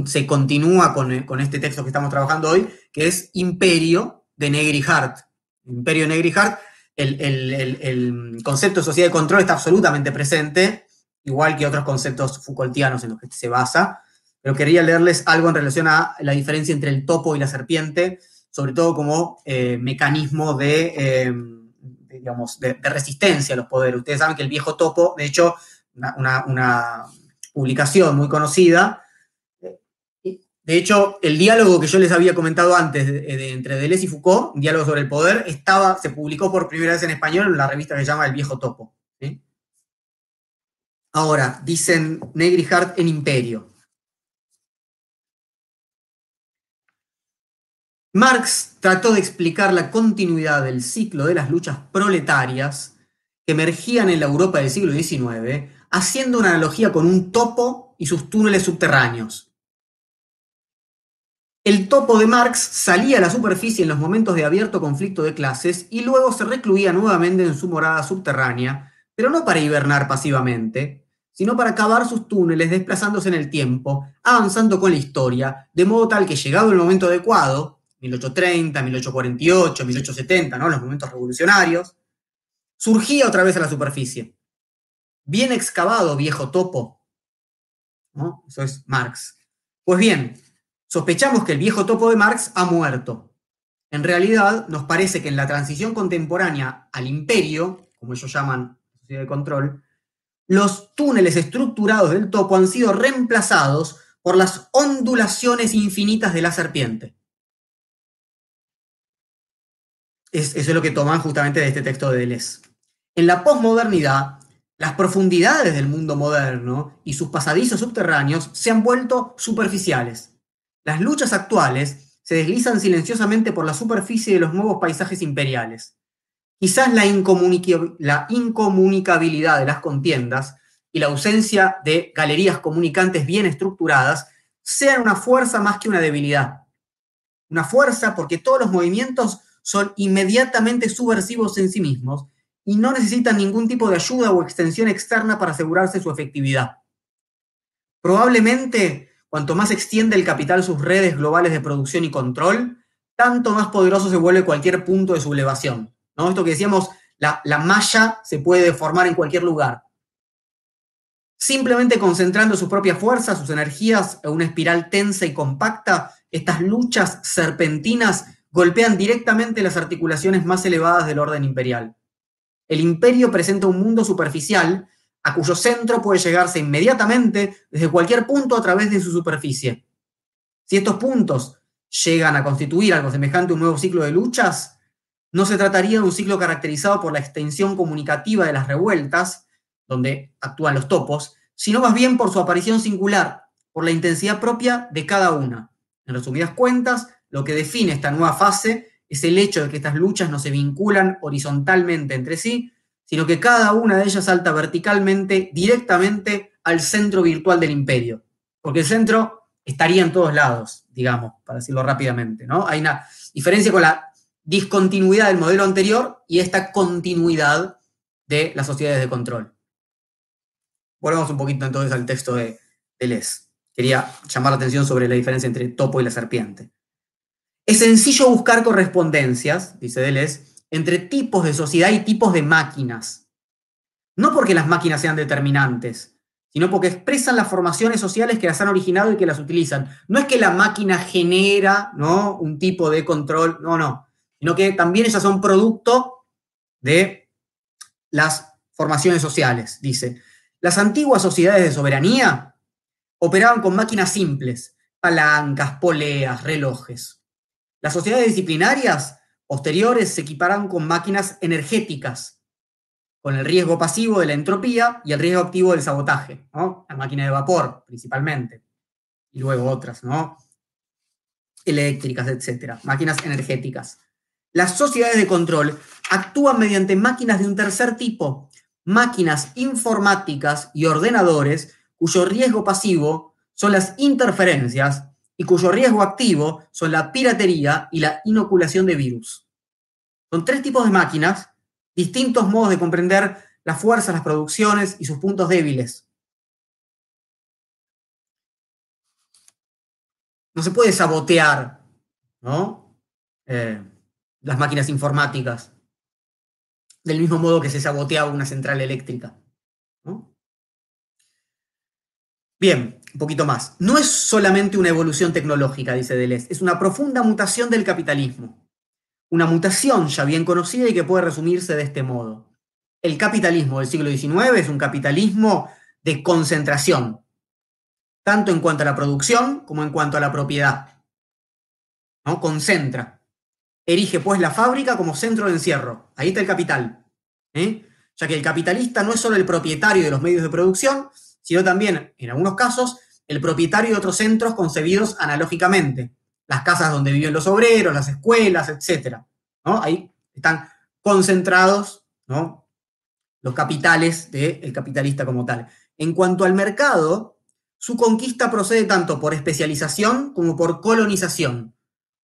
se continúa con, con, este texto que estamos trabajando hoy, que es Imperio de Negri Hart. Imperio de Negri Hart, el, el, el, concepto de sociedad de control está absolutamente presente, igual que otros conceptos Foucaultianos en los que se basa, pero quería leerles algo en relación a la diferencia entre el topo y la serpiente sobre todo como eh, mecanismo de, eh, digamos, de, resistencia a los poderes. Ustedes saben que el viejo topo, de hecho, una, publicación muy conocida, de hecho, el diálogo que yo les había comentado antes entre Deleuze y Foucault, diálogo sobre el poder, estaba, se publicó por primera vez en español en la revista que se llama El Viejo Topo. Ahora, dicen Negri Hart en Imperio. Marx trató de explicar la continuidad del ciclo de las luchas proletarias que emergían en la Europa del siglo XIX, haciendo una analogía con un topo y sus túneles subterráneos. El topo de Marx salía a la superficie en los momentos de abierto conflicto de clases y luego se recluía nuevamente en su morada subterránea, pero no para hibernar pasivamente, sino para cavar sus túneles desplazándose en el tiempo, avanzando con la historia, de modo tal que llegado el momento adecuado, 1830, 1848, 1870, ¿no? los momentos revolucionarios, surgía otra vez a la superficie. Bien excavado, viejo topo. ¿no? Eso es Marx. Pues bien, sospechamos que el viejo topo de Marx ha muerto. En realidad, nos parece que en la transición contemporánea al imperio, como ellos llaman la sociedad de control, los túneles estructurados del topo han sido reemplazados por las ondulaciones infinitas de la serpiente. Eso es lo que toman justamente de este texto de Deleuze. En la posmodernidad, las profundidades del mundo moderno y sus pasadizos subterráneos se han vuelto superficiales. Las luchas actuales se deslizan silenciosamente por la superficie de los nuevos paisajes imperiales. Quizás la incomunicabilidad de las contiendas y la ausencia de galerías comunicantes bien estructuradas sean una fuerza más que una debilidad. Una fuerza porque todos los movimientos son inmediatamente subversivos en sí mismos y no necesitan ningún tipo de ayuda o extensión externa para asegurarse su efectividad. Probablemente, cuanto más extiende el capital sus redes globales de producción y control, tanto más poderoso se vuelve cualquier punto de sublevación. ¿no? Esto que decíamos, la, la malla se puede formar en cualquier lugar. Simplemente concentrando su propia fuerza, sus energías en una espiral tensa y compacta, estas luchas serpentinas golpean directamente las articulaciones más elevadas del orden imperial. El imperio presenta un mundo superficial a cuyo centro puede llegarse inmediatamente desde cualquier punto a través de su superficie. Si estos puntos llegan a constituir algo semejante a un nuevo ciclo de luchas, no se trataría de un ciclo caracterizado por la extensión comunicativa de las revueltas, donde actúan los topos, sino más bien por su aparición singular, por la intensidad propia de cada una. En resumidas cuentas, lo que define esta nueva fase es el hecho de que estas luchas no se vinculan horizontalmente entre sí, sino que cada una de ellas salta verticalmente, directamente al centro virtual del imperio. Porque el centro estaría en todos lados, digamos, para decirlo rápidamente. ¿no? Hay una diferencia con la discontinuidad del modelo anterior y esta continuidad de las sociedades de control. Volvamos un poquito entonces al texto de, Deleuze. Quería llamar la atención sobre la diferencia entre topo y la serpiente. Es sencillo buscar correspondencias, dice Deleuze, entre tipos de sociedad y tipos de máquinas. No porque las máquinas sean determinantes, sino porque expresan las formaciones sociales que las han originado y que las utilizan. No es que la máquina genera ¿no? un tipo de control, no, no, sino que también ellas son producto de las formaciones sociales, dice. Las antiguas sociedades de soberanía operaban con máquinas simples, palancas, poleas, relojes. Las sociedades disciplinarias posteriores se equiparan con máquinas energéticas, con el riesgo pasivo de la entropía y el riesgo activo del sabotaje, La máquina de vapor, principalmente, y luego otras, ¿no? Eléctricas, etcétera, máquinas energéticas. Las sociedades de control actúan mediante máquinas de un tercer tipo, máquinas informáticas y ordenadores cuyo riesgo pasivo son las interferencias y cuyo riesgo activo son la piratería y la inoculación de virus. Son tres tipos de máquinas, distintos modos de comprender las fuerzas, las producciones y sus puntos débiles. No se puede sabotear ¿no? Eh, las máquinas informáticas del mismo modo que se saboteaba una central eléctrica. Bien, un poquito más. No es solamente una evolución tecnológica, dice Deleuze, es una profunda mutación del capitalismo. Una mutación ya bien conocida y que puede resumirse de este modo. El capitalismo del siglo XIX es un capitalismo de concentración, tanto en cuanto a la producción como en cuanto a la propiedad. ¿No? Concentra. Erige pues la fábrica como centro de encierro. Ahí está el capital. ¿eh? Ya que el capitalista no es solo el propietario de los medios de producción, sino también, en algunos casos, el propietario de otros centros concebidos analógicamente. Las casas donde viven los obreros, las escuelas, etc. ¿no? Ahí están concentrados ¿no? los capitales del capitalista como tal. En cuanto al mercado, su conquista procede tanto por especialización como por colonización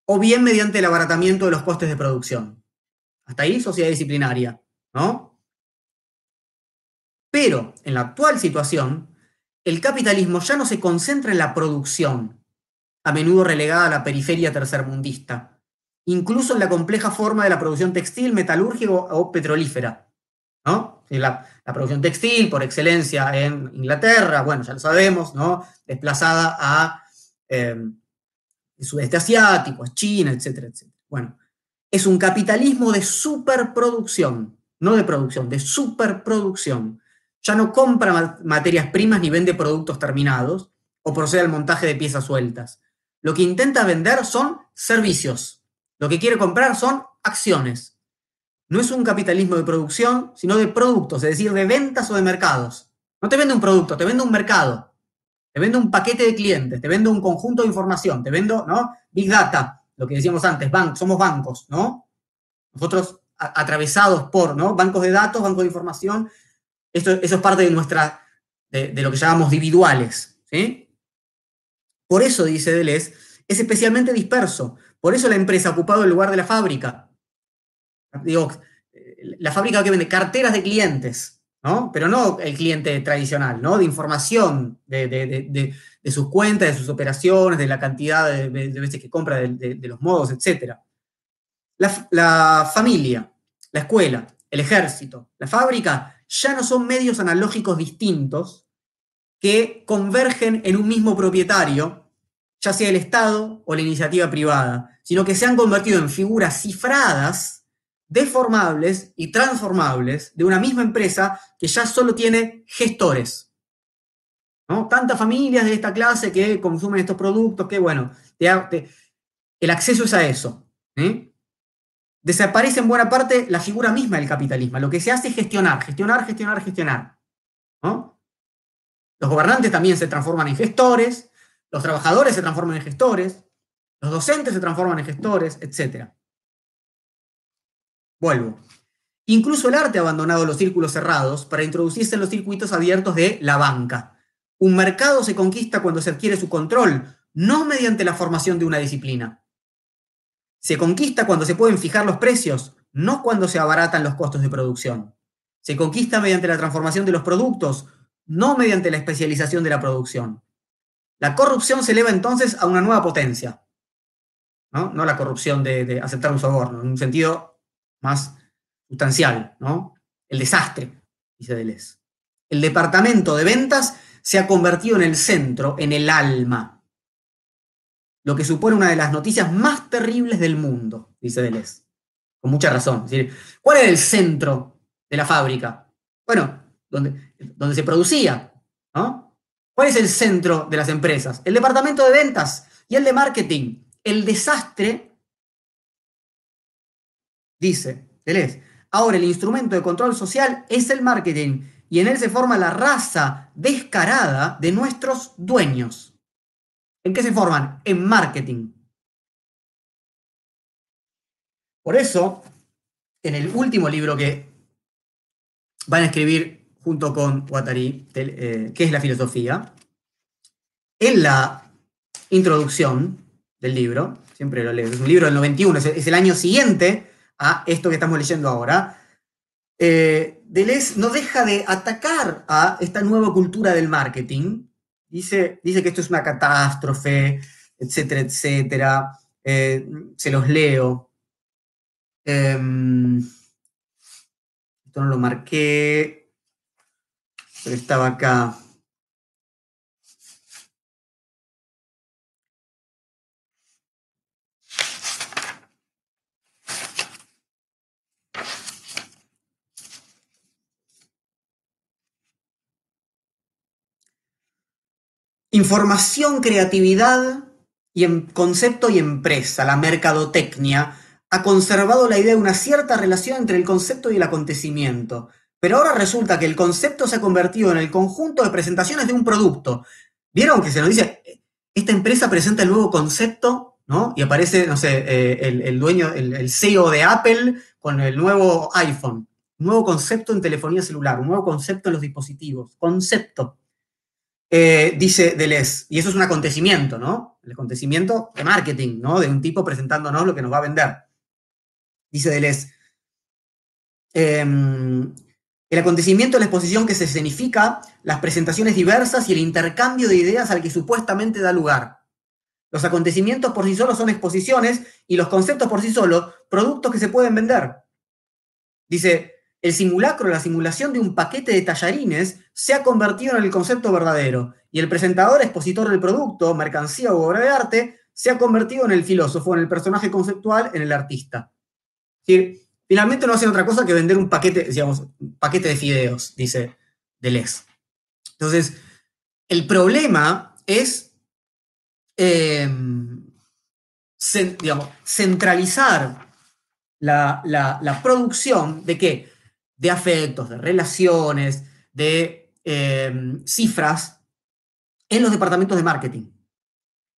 o bien mediante el abaratamiento de los costes de producción. Hasta ahí, sociedad disciplinaria, ¿no? Pero en la actual situación, el capitalismo ya no se concentra en la producción, a menudo relegada a la periferia tercermundista, incluso en la compleja forma de la producción textil, metalúrgica o petrolífera. ¿no? La, producción textil, por excelencia en Inglaterra, bueno, ya lo sabemos, ¿no? desplazada a eh, sudeste asiático, China, etcétera, etcétera. Bueno, es un capitalismo de superproducción, no de producción, de superproducción. Ya no compra materias primas ni vende productos terminados o procede al montaje de piezas sueltas. Lo que intenta vender son servicios. Lo que quiere comprar son acciones. No es un capitalismo de producción, sino de productos, es decir, de ventas o de mercados. No te vende un producto, te vende un mercado. Te vendo un paquete de clientes, te vendo un conjunto de información, te vendo, ¿no? Big Data, lo que decíamos antes, somos bancos, ¿no? Nosotros atravesados por, ¿no? Bancos de datos, bancos de información, eso es parte de nuestra, de, lo que llamamos individuales, ¿sí? Por eso, dice Deleuze, es especialmente disperso. Por eso la empresa ha ocupado el lugar de la fábrica. Digo, la fábrica que vende carteras de clientes, pero no el cliente tradicional, ¿no? De información de, sus cuentas, de sus operaciones, de la cantidad de, veces que compra, de, los modos, etc. La, la familia, la escuela, el ejército, la fábrica, ya no son medios analógicos distintos que convergen en un mismo propietario, ya sea el Estado o la iniciativa privada, sino que se han convertido en figuras cifradas deformables y transformables de una misma empresa que ya solo tiene gestores. ¿no? Tantas familias de esta clase que consumen estos productos que, bueno, el acceso es a eso. ¿eh? Desaparece en buena parte la figura misma del capitalismo. Lo que se hace es gestionar, gestionar, gestionar, gestionar. Los gobernantes también se transforman en gestores, los trabajadores se transforman en gestores, los docentes se transforman en gestores, etcétera. Vuelvo. Incluso el arte ha abandonado los círculos cerrados para introducirse en los circuitos abiertos de la banca. Un mercado se conquista cuando se adquiere su control, no mediante la formación de una disciplina. Se conquista cuando se pueden fijar los precios, no cuando se abaratan los costos de producción. Se conquista mediante la transformación de los productos, no mediante la especialización de la producción. La corrupción se eleva entonces a una nueva potencia. No, no la corrupción de, aceptar un soborno, en un sentido más sustancial, ¿no? El desastre, dice Deleuze. El departamento de ventas se ha convertido en el centro, en el alma, lo que supone una de las noticias más terribles del mundo, dice Deleuze, con mucha razón. ¿Cuál era el centro de la fábrica? Bueno, donde, donde se producía, ¿no? ¿Cuál es el centro de las empresas? El departamento de ventas y el de marketing. El desastre, dice Deleuze, ahora el instrumento de control social es el marketing y en él se forma la raza descarada de nuestros dueños. ¿En qué se forman? En marketing. Por eso, en el último libro que van a escribir junto con Guattari, eh, que es la filosofía, en la introducción del libro, siempre lo leo, es un libro del 91, es el año siguiente a esto que estamos leyendo ahora, eh, Deleuze no deja de atacar a esta nueva cultura del marketing. Dice, dice que esto es una catástrofe, etcétera, etcétera. Eh, se los leo. Em, esto no lo marqué, pero estaba acá. Información, creatividad y en concepto y empresa, la mercadotecnia, ha conservado la idea de una cierta relación entre el concepto y el acontecimiento. Pero ahora resulta que el concepto se ha convertido en el conjunto de presentaciones de un producto. ¿Vieron que se nos dice, esta empresa presenta el nuevo concepto, ¿no? Y aparece, no sé, eh, el, dueño, el, el CEO de Apple con el nuevo iPhone. nuevo concepto en telefonía celular, un nuevo concepto en los dispositivos. Concepto. Eh, dice Deleuze, y eso es un acontecimiento, ¿no? El acontecimiento de marketing, ¿no? De un tipo presentándonos lo que nos va a vender. Dice Deleuze, em, el acontecimiento es la exposición que se escenifica, las presentaciones diversas y el intercambio de ideas al que supuestamente da lugar. Los acontecimientos por sí solos son exposiciones y los conceptos por sí solos, productos que se pueden vender. Dice, el simulacro, la simulación de un paquete de tallarines, se ha convertido en el concepto verdadero, y el presentador, expositor del producto, mercancía o obra de arte, se ha convertido en el filósofo, en el personaje conceptual, en el artista. finalmente no hacen otra cosa que vender un paquete, digamos, un paquete de fideos, dice Deleuze. Entonces, el problema es, em, digamos, centralizar la, la producción de qué? De afectos, de relaciones, de em, cifras en los departamentos de marketing.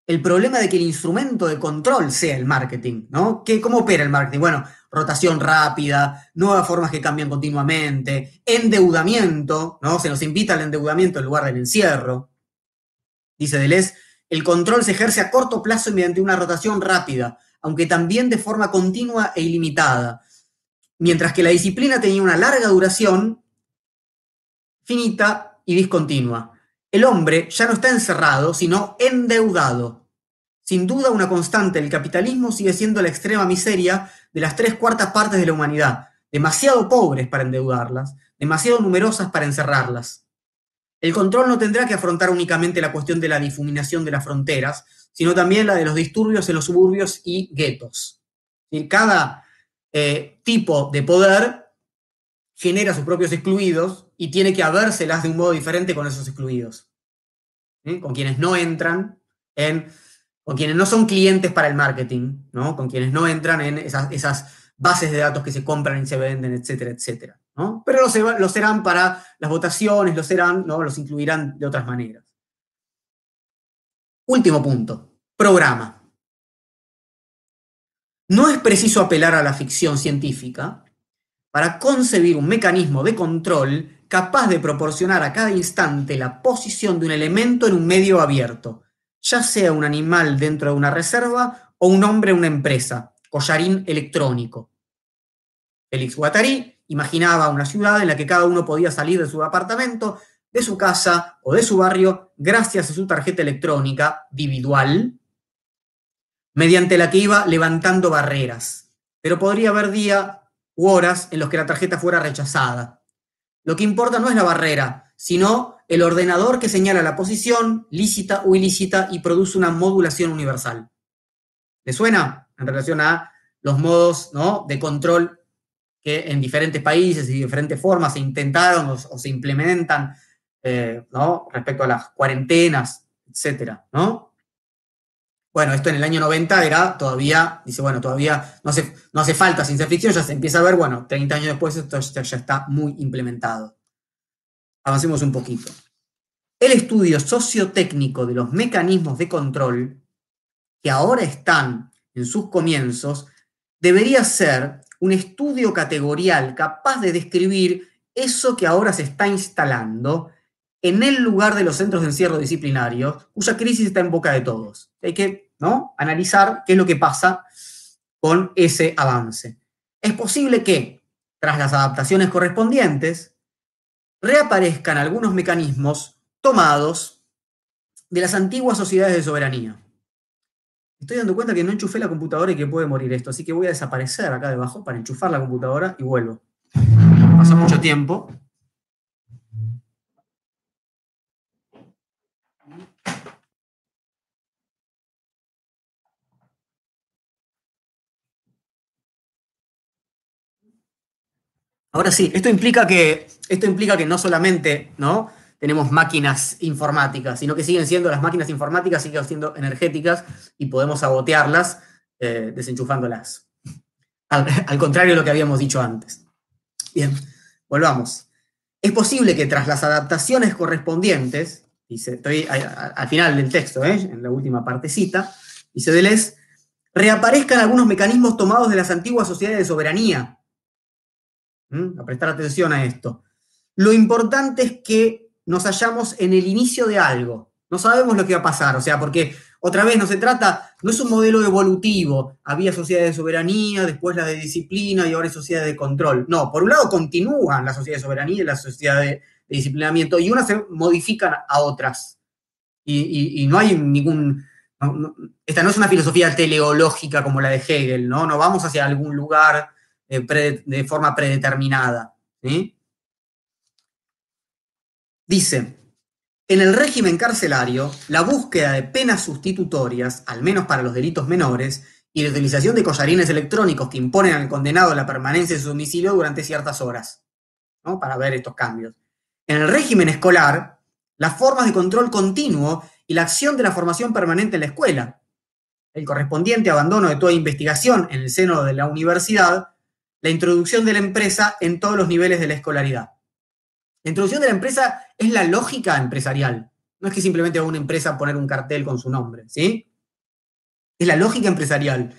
El problema de que el instrumento de control sea el marketing, ¿no? ¿Cómo opera el marketing? Bueno, rotación rápida, nuevas formas que cambian continuamente, endeudamiento, ¿no? Se nos invita al endeudamiento en lugar del encierro. Dice Deleuze, el control se ejerce a corto plazo mediante una rotación rápida, aunque también de forma continua e ilimitada, mientras que la disciplina tenía una larga duración, finita y discontinua. El hombre ya no está encerrado, sino endeudado. Sin duda una constante, el capitalismo sigue siendo la extrema miseria de las tres cuartas partes de la humanidad, demasiado pobres para endeudarlas, demasiado numerosas para encerrarlas. El control no tendrá que afrontar únicamente la cuestión de la difuminación de las fronteras, sino también la de los disturbios en los suburbios y guetos. Cada eh, tipo de poder genera sus propios excluidos y tiene que habérselas de un modo diferente con esos excluidos. Con quienes no entran en, con quienes no son clientes para el marketing, ¿no? Con quienes no entran en esas, bases de datos que se compran y se venden, etcétera, etcétera. Pero lo, serán para las votaciones, lo serán, ¿no? Los incluirán de otras maneras. Último punto, programa. No es preciso apelar a la ficción científica para concebir un mecanismo de control capaz de proporcionar a cada instante la posición de un elemento en un medio abierto, ya sea un animal dentro de una reserva o un hombre en una empresa, collarín electrónico. Félix Guattari imaginaba una ciudad en la que cada uno podía salir de su apartamento, de su casa o de su barrio gracias a su tarjeta electrónica individual, mediante la que iba levantando barreras. Pero podría haber día u horas en los que la tarjeta fuera rechazada. Lo que importa no es la barrera, sino el ordenador que señala la posición lícita o ilícita y produce una modulación universal. ¿Le suena? En relación a los modos ¿no? de control que en diferentes países y diferentes formas se intentaron o, se implementan eh, ¿no? respecto a las cuarentenas, etcétera, ¿no? Bueno, esto en el año 90 era todavía, dice, bueno, todavía no hace, no hace falta ciencia ficción, ya se empieza a ver, bueno, 30 años después esto ya está muy implementado. Avancemos un poquito. El estudio sociotécnico de los mecanismos de control, que ahora están en sus comienzos, debería ser un estudio categorial capaz de describir eso que ahora se está instalando en el lugar de los centros de encierro disciplinarios, cuya crisis está en boca de todos. Hay que ¿no? analizar qué es lo que pasa con ese avance. Es posible que, tras las adaptaciones correspondientes, reaparezcan algunos mecanismos tomados de las antiguas sociedades de soberanía. Estoy dando cuenta que no enchufé la computadora y que puede morir esto, así que voy a desaparecer acá debajo para enchufar la computadora y vuelvo. Pasó mucho tiempo. Ahora sí, esto implica que, esto implica que no solamente ¿no? tenemos máquinas informáticas, sino que siguen siendo las máquinas informáticas, siguen siendo energéticas y podemos sabotearlas eh, desenchufándolas. Al, contrario de lo que habíamos dicho antes. Bien, volvamos. Es posible que tras las adaptaciones correspondientes, estoy al final del texto, ¿eh? en la última partecita, dice Deleuze, reaparezcan algunos mecanismos tomados de las antiguas sociedades de soberanía, a prestar atención a esto. Lo importante es que nos hallamos en el inicio de algo. No sabemos lo que va a pasar, o sea, porque otra vez no se trata, no es un modelo evolutivo. Había sociedades de soberanía, después la de disciplina y ahora es sociedad de control. No, por un lado continúan la sociedad de soberanía y la sociedad de, disciplinamiento y unas se modifican a otras. Y, no hay ningún... esta no es una filosofía teleológica como la de Hegel, ¿no? No vamos hacia algún lugar de forma predeterminada. Dice, en el régimen carcelario, la búsqueda de penas sustitutorias, al menos para los delitos menores, y la utilización de collarines electrónicos que imponen al condenado la permanencia en su domicilio durante ciertas horas, ¿no? para ver estos cambios. En el régimen escolar, las formas de control continuo y la acción de la formación permanente en la escuela, el correspondiente abandono de toda investigación en el seno de la universidad la introducción de la empresa en todos los niveles de la escolaridad. La introducción de la empresa es la lógica empresarial. No es que simplemente va una empresa poner un cartel con su nombre, ¿sí? Es la lógica empresarial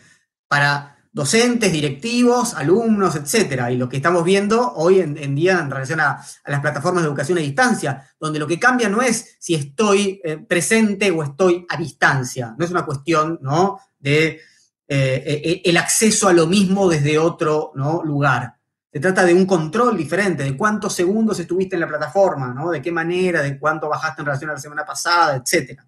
para docentes, directivos, alumnos, etcétera. Y lo que estamos viendo hoy en, día en relación a, las plataformas de educación a distancia, donde lo que cambia no es si estoy eh, presente o estoy a distancia. No es una cuestión, ¿no? De eh, eh, el acceso a lo mismo desde otro lugar. Se trata de un control diferente, de cuántos segundos estuviste en la plataforma, ¿no? de qué manera, de cuánto bajaste en relación a la semana pasada, etc.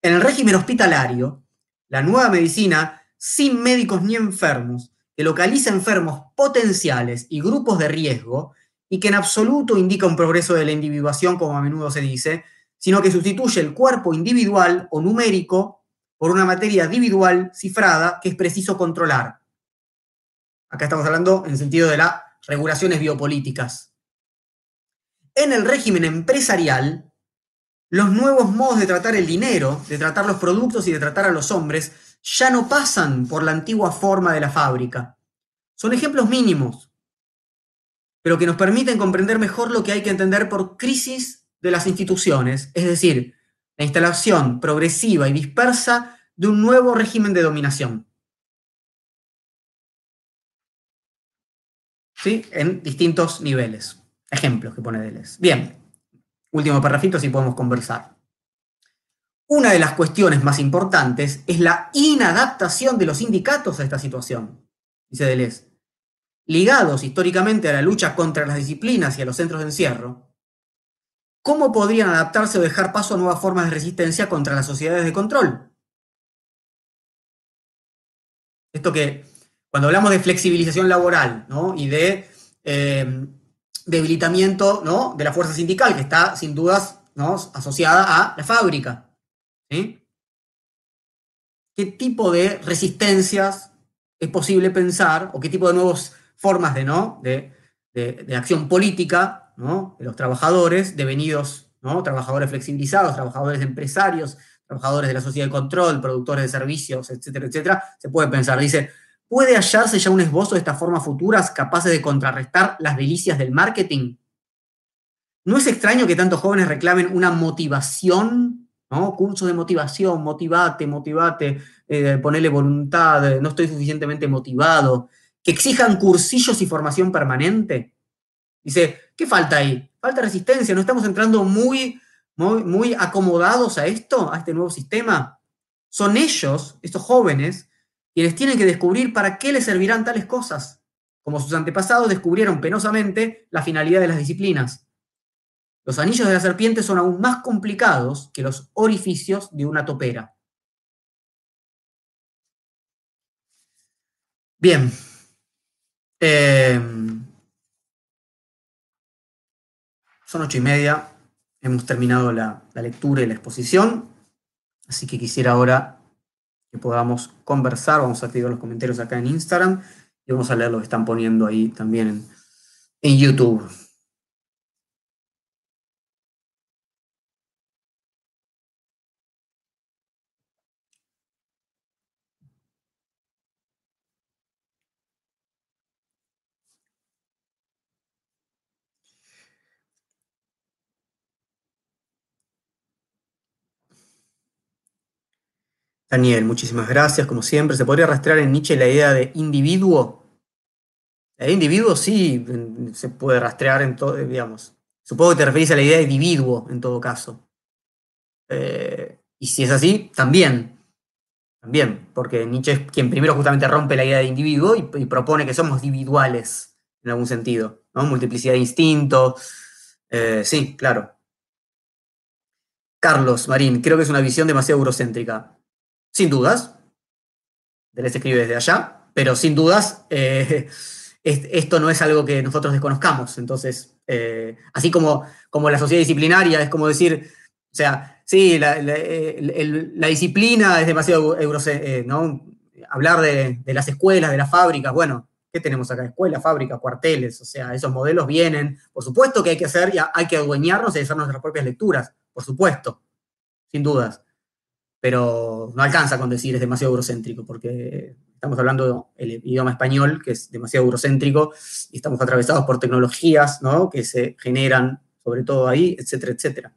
En el régimen hospitalario, la nueva medicina, sin médicos ni enfermos, que localiza enfermos potenciales y grupos de riesgo, y que en absoluto indica un progreso de la individuación, como a menudo se dice, sino que sustituye el cuerpo individual o numérico por una materia individual cifrada que es preciso controlar. Acá estamos hablando en el sentido de las regulaciones biopolíticas. En el régimen empresarial, los nuevos modos de tratar el dinero, de tratar los productos y de tratar a los hombres ya no pasan por la antigua forma de la fábrica. Son ejemplos mínimos, pero que nos permiten comprender mejor lo que hay que entender por crisis de las instituciones, es decir, la instalación progresiva y dispersa de un nuevo régimen de dominación. ¿Sí? En distintos niveles. Ejemplos que pone Deleuze. Bien, último parrafito si podemos conversar. Una de las cuestiones más importantes es la inadaptación de los sindicatos a esta situación, dice Deleuze. Ligados históricamente a la lucha contra las disciplinas y a los centros de encierro, ¿cómo podrían adaptarse o dejar paso a nuevas formas de resistencia contra las sociedades de control? Esto que, cuando hablamos de flexibilización laboral ¿no? y de eh, debilitamiento ¿no? de la fuerza sindical, que está sin dudas ¿no? asociada a la fábrica. ¿Qué tipo de resistencias es posible pensar o qué tipo de nuevas formas de, ¿no? de, de acción política ¿no? los trabajadores, devenidos ¿no? trabajadores flexibilizados, trabajadores empresarios, trabajadores de la sociedad de control, productores de servicios, etcétera, etcétera, se puede pensar. Dice, ¿puede hallarse ya un esbozo de estas formas futuras capaces de contrarrestar las delicias del marketing? ¿No es extraño que tantos jóvenes reclamen una motivación, ¿no? Cursos de motivación, motivate, motivate, eh, ponerle voluntad, no estoy suficientemente motivado, que exijan cursillos y formación permanente. Dice, ¿qué falta ahí? Falta resistencia, ¿no estamos entrando muy muy, acomodados a esto, a este nuevo sistema, son ellos, estos jóvenes, quienes tienen que descubrir para qué les servirán tales cosas, como sus antepasados descubrieron penosamente la finalidad de las disciplinas. Los anillos de la serpiente son aún más complicados que los orificios de una topera. Bien. Eh, son ocho y media. Hemos terminado la, lectura y la exposición, así que quisiera ahora que podamos conversar. Vamos a activar los comentarios acá en Instagram y vamos a leer lo que están poniendo ahí también en, en YouTube. Daniel, muchísimas gracias, como siempre. ¿Se podría rastrear en Nietzsche la idea de individuo? La idea de individuo sí se puede rastrear en todo, digamos. Supongo que te referís a la idea de individuo en todo caso. Eh, y si es así, también. También, porque Nietzsche es quien primero justamente rompe la idea de individuo y, propone que somos individuales en algún sentido, ¿no? Multiplicidad de instintos. Eh, sí, claro. Carlos Marín, creo que es una visión demasiado eurocéntrica. Sin dudas, Deleuze escribe desde allá, pero sin dudas eh, esto no es algo que nosotros desconozcamos. Entonces, eh, así como, como la sociedad disciplinaria es como decir, o sea, sí, la, disciplina es demasiado eh, ¿no? Hablar de, las escuelas, de las fábricas, bueno, ¿qué tenemos acá? Escuelas, fábricas, cuarteles, o sea, esos modelos vienen. Por supuesto que hay que hacer, hay que adueñarnos y hacer nuestras propias lecturas, por supuesto, sin dudas pero no alcanza con decir es demasiado eurocéntrico, porque estamos hablando del idioma español, que es demasiado eurocéntrico, y estamos atravesados por tecnologías ¿no? que se generan sobre todo ahí, etcétera, etcétera.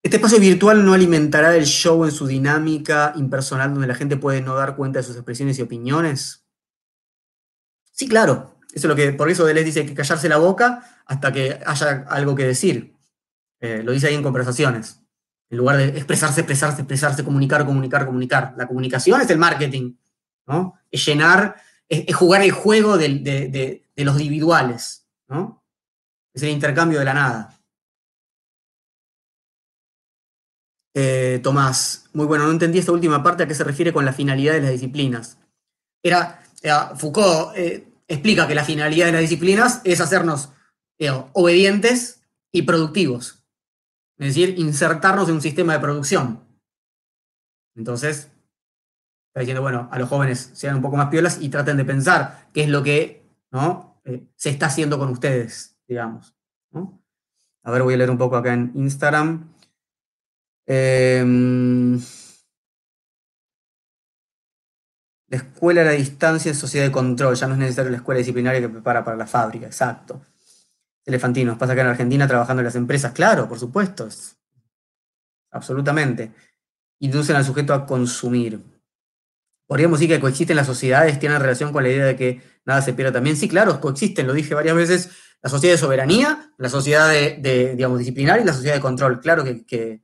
Este espacio virtual no alimentará el show en su dinámica impersonal donde la gente puede no dar cuenta de sus expresiones y opiniones. Sí, claro. Eso es lo que, por eso Deleuze dice que callarse la boca hasta que haya algo que decir. Eh, lo dice ahí en conversaciones. En lugar de expresarse, expresarse, expresarse, comunicar, comunicar, comunicar. La comunicación es el marketing, ¿no? Es llenar, es, jugar el juego de, los individuales, ¿no? Es el intercambio de la nada. Eh, Tomás, muy bueno, no entendí esta última parte a qué se refiere con la finalidad de las disciplinas. Era, Foucault eh, explica que la finalidad de las disciplinas es hacernos eh, obedientes y productivos. Es decir, insertarnos en un sistema de producción. Entonces, está diciendo, bueno, a los jóvenes sean un poco más piolas y traten de pensar qué es lo que ¿no? Eh, se está haciendo con ustedes, digamos. A ver, voy a leer un poco acá en Instagram. Em, la escuela a la distancia en sociedad de control, ya no es necesario la escuela disciplinaria que prepara para la fábrica, exacto. Elefantinos, pasa acá en Argentina trabajando en las empresas, claro, por supuesto, absolutamente. Inducen al sujeto a consumir. Podríamos decir que coexisten las sociedades, tienen relación con la idea de que nada se pierda también. Sí, claro, coexisten, lo dije varias veces, la sociedad de soberanía, la sociedad de, digamos, disciplinaria y la sociedad de control, claro que,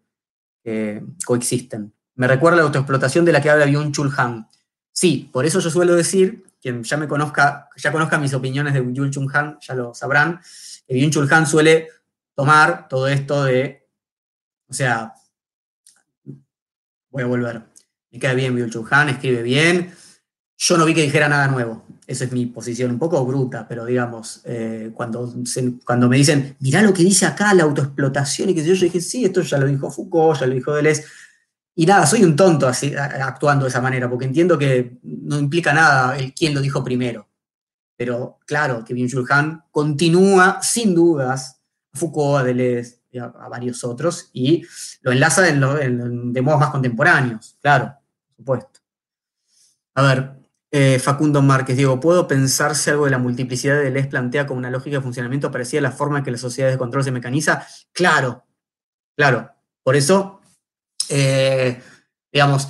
coexisten. Me recuerda la autoexplotación de la que habla Byung-Chul Han. Sí, por eso yo suelo decir, quien ya me conozca, ya conozca mis opiniones de Byung-Chul Han, ya lo sabrán, Byung Chul Han suele tomar todo esto de, o sea, voy a volver. Me queda bien Bill Han, escribe bien. Yo no vi que dijera nada nuevo. Esa es mi posición, un poco bruta, pero digamos, eh, cuando, cuando me dicen, mirá lo que dice acá, la autoexplotación y que yo, yo dije, sí, esto ya lo dijo Foucault, ya lo dijo Deleuze. Y nada, soy un tonto así, actuando de esa manera, porque entiendo que no implica nada el quién lo dijo primero. Pero claro, que Byung-Chul continúa, sin dudas, a Foucault, a Deleuze, y a, varios otros, y lo enlaza de modos más contemporáneos, claro, por supuesto. A ver, eh, Facundo Márquez, digo, ¿puedo pensarse algo de la multiplicidad de Deleuze plantea como una lógica de funcionamiento parecida a la forma en que la sociedad de control se mecaniza? Claro, claro. Por eso eh, digamos,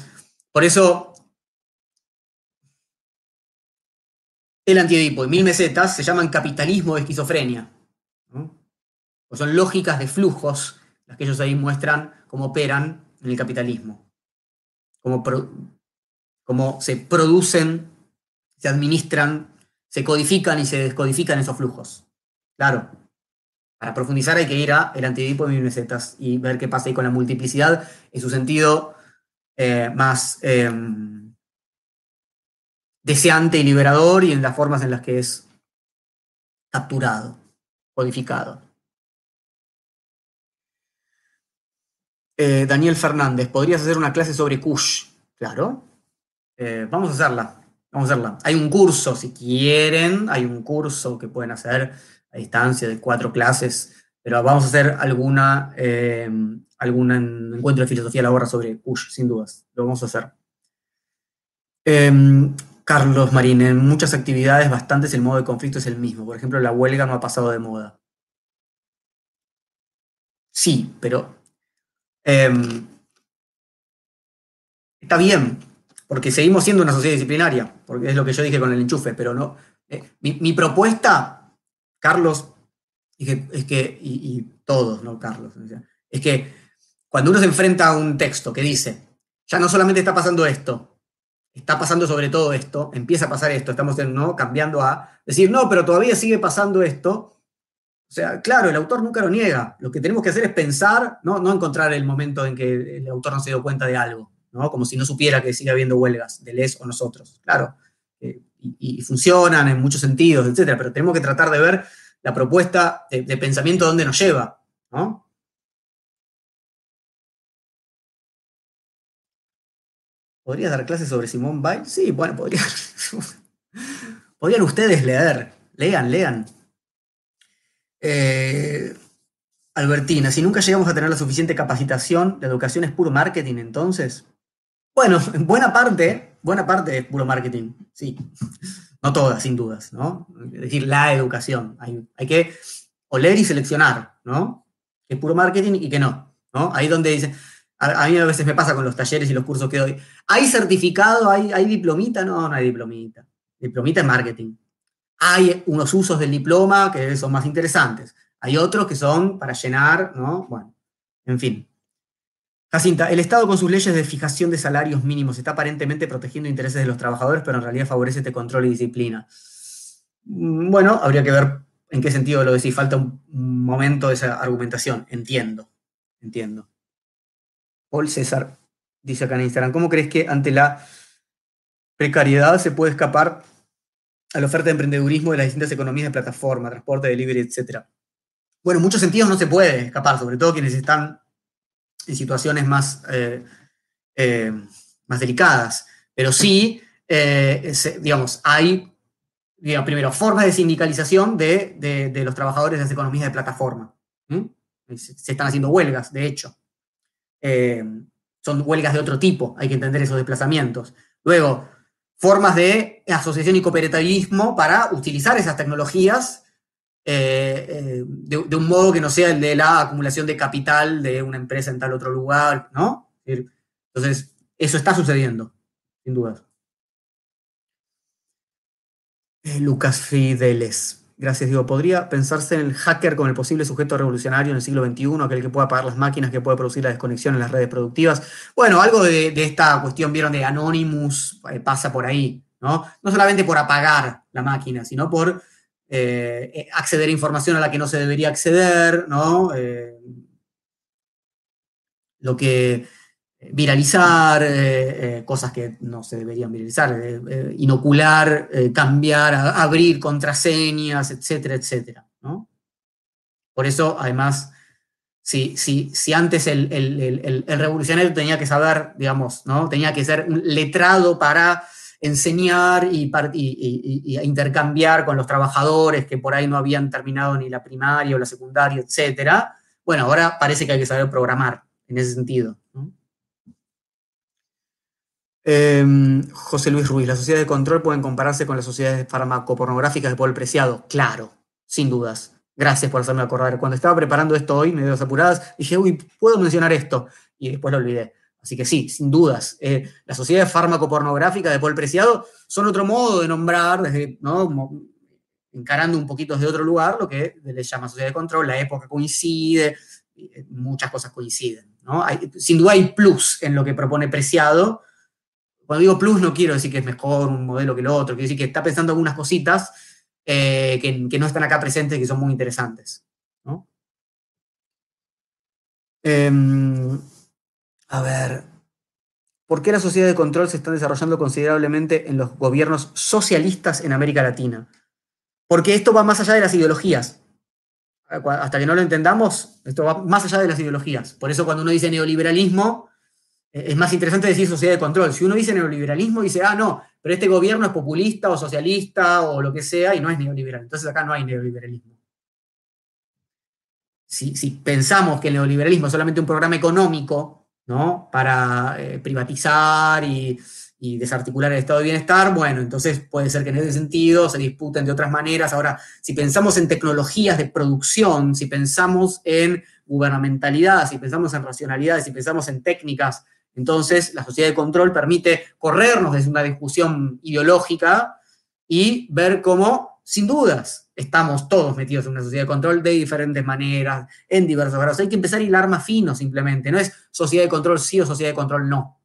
por eso el antiedipo y mil mesetas se llaman capitalismo de esquizofrenia. son lógicas de flujos las que ellos ahí muestran cómo operan en el capitalismo. Cómo, cómo se producen, se administran, se codifican y se descodifican esos flujos. Claro, para profundizar hay que ir a el antidipo de mesetas y ver qué pasa ahí con la multiplicidad en su sentido eh, más em, deseante y liberador y en las formas en las que es capturado, codificado. Eh, Daniel Fernández, ¿podrías hacer una clase sobre Kush? Claro. Eh, vamos a hacerla. Vamos a hacerla. Hay un curso, si quieren, hay un curso que pueden hacer a distancia de cuatro clases, pero vamos a hacer alguna, eh, algún encuentro de filosofía de la borra sobre Kush, sin dudas, lo vamos a hacer. Carlos Marín, en muchas actividades bastantes el modo de conflicto es el mismo. Por ejemplo, la huelga no ha pasado de moda. Sí, pero em, está bien, porque seguimos siendo una sociedad disciplinaria, porque es lo que yo dije con el enchufe, pero no. Eh, mi, propuesta Carlos, es que, y, todos, ¿no, Carlos? Es que cuando uno se enfrenta a un texto que dice, ya no solamente está pasando esto, está pasando sobre todo esto, empieza a pasar esto, estamos ¿no? cambiando a decir, no, pero todavía sigue pasando esto. O sea, claro, el autor nunca lo niega. Lo que tenemos que hacer es pensar, no, no encontrar el momento en que el autor no se dio cuenta de algo, ¿no? como si no supiera que sigue habiendo huelgas de Les o nosotros. Claro, eh, y, funcionan en muchos sentidos, etcétera, pero tenemos que tratar de ver la propuesta de, pensamiento dónde nos lleva, ¿no? ¿Podrías dar clases sobre Simón Weil? Sí, bueno, podrían. podrían ustedes leer. Lean, lean. Eh, Albertina, si nunca llegamos a tener la suficiente capacitación, la educación es puro marketing entonces. Bueno, en buena parte, buena parte es puro marketing, sí. No todas, sin dudas, ¿no? Es decir, la educación. Hay, que oler y seleccionar, ¿no? Que es puro marketing y que no, ¿no? Ahí donde dice, a, mí a veces me pasa con los talleres y los cursos que doy. ¿Hay certificado? ¿Hay, ¿Hay diplomita? No, no hay diplomita. Diplomita es marketing. Hay unos usos del diploma que son más interesantes. Hay otros que son para llenar, ¿no? Bueno, en fin. Jacinta, el Estado con sus leyes de fijación de salarios mínimos está aparentemente protegiendo intereses de los trabajadores, pero en realidad favorece este control y disciplina. Mm, bueno, habría que ver en qué sentido lo decís. Falta un momento de esa argumentación. Entiendo, entiendo. Paul César dice acá en Instagram, ¿cómo crees que ante la precariedad se puede escapar a la oferta de emprendedurismo de las distintas economías de plataforma, transporte, delivery, etcétera? Bueno, en muchos sentidos no se puede escapar, sobre todo quienes están en situaciones más, eh, eh, más delicadas. Pero sí, eh, digamos, hay, primero, formas de sindicalización de, los trabajadores de las economías de plataforma. Se, están haciendo huelgas, de hecho. Son huelgas de otro tipo, hay que entender esos desplazamientos. Luego, formas de asociación y cooperativismo para utilizar esas tecnologías eh, eh, de, un modo que no sea el de la acumulación de capital de una empresa en tal otro lugar, ¿no? Entonces, eso está sucediendo, sin duda. Eh, Lucas Fideles. Gracias, digo, ¿podría pensarse en el hacker como el posible sujeto revolucionario en el siglo XXI, aquel que pueda pagar las máquinas, que puede producir la desconexión en las redes productivas? Bueno, algo de, esta cuestión, vieron, de Anonymous pasa por ahí, ¿no? No solamente por apagar la máquina, sino por acceder a información a la que no se debería acceder, ¿no? lo que viralizar cosas que no se deberían viralizar, inocular, cambiar, abrir contraseñas, etcétera, etcétera. ¿no? Por eso, además, si, si, si antes el, revolucionario tenía que saber, digamos, ¿no? tenía que ser un letrado para enseñar y, intercambiar con los trabajadores que por ahí no habían terminado ni la primaria o la secundaria, etcétera. Bueno, ahora parece que hay que saber programar en ese sentido. Em, José Luis Ruiz, ¿las sociedades de control pueden compararse con las sociedades farmacopornográficas de Paul Preciado? Claro, sin dudas. Gracias por hacerme acordar. Cuando estaba preparando esto hoy, me dio apuradas, dije, uy, puedo mencionar esto. Y después lo olvidé. Así que sí, sin dudas. Eh, las sociedades farmacopornográficas de Paul Preciado son otro modo de nombrar, desde, ¿no? encarando un poquito desde otro lugar, lo que les llama sociedad de control, la época coincide, eh, muchas cosas coinciden. ¿no? sin duda hay plus en lo que propone Preciado. Cuando digo plus no quiero decir que es mejor un modelo que el otro, quiero decir que está pensando algunas cositas eh, que, no están acá presentes y que son muy interesantes. Em, a ver, ¿por qué las sociedades de control se están desarrollando considerablemente en los gobiernos socialistas en América Latina? Porque esto va más allá de las ideologías. Hasta que no lo entendamos, esto va más allá de las ideologías. Por eso cuando uno dice neoliberalismo, es más interesante decir sociedad de control. Si uno dice neoliberalismo, dice, ah, no, pero este gobierno es populista o socialista o lo que sea y no es neoliberal. Entonces acá no hay neoliberalismo. Si, pensamos que el neoliberalismo es solamente un programa económico ¿no? para eh, privatizar y, desarticular el estado de bienestar, bueno, entonces puede ser que en ese sentido se disputen de otras maneras. Ahora, si pensamos en tecnologías de producción, si pensamos en gubernamentalidad, si pensamos en racionalidad, si pensamos en técnicas entonces, la sociedad de control permite corrernos desde una discusión ideológica y ver cómo, sin dudas, estamos todos metidos en una sociedad de control de diferentes maneras, en diversos grados. Hay que empezar a hilar más fino simplemente, no es sociedad de control sí o sociedad de control no.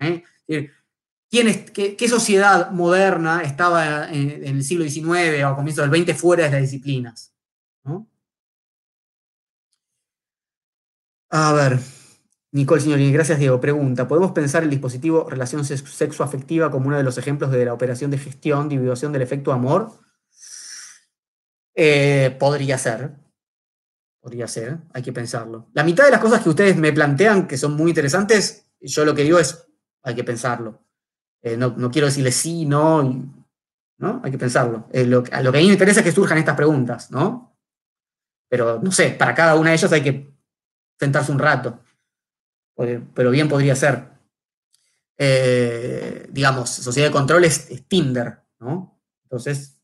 ¿Eh? qué, sociedad moderna estaba en, el siglo XIX o comienzos del XX fuera de las disciplinas? A ver, Nicole Signorini, gracias Diego. Pregunta, ¿podemos pensar el dispositivo relación sexoafectiva como uno de los ejemplos de la operación de gestión, divulgación del efecto amor? Eh, podría ser. Podría ser, hay que pensarlo. La mitad de las cosas que ustedes me plantean, que son muy interesantes, yo lo que digo es, hay que pensarlo. Eh, no, quiero decirle sí, no, ¿no? Hay que pensarlo. Eh, lo, a lo que a mí me interesa es que surjan estas preguntas, ¿no? Pero, no sé, para cada una de ellas hay que sentarse un rato pero bien podría ser. Eh, digamos, sociedad de control es, Tinder, ¿no? Entonces,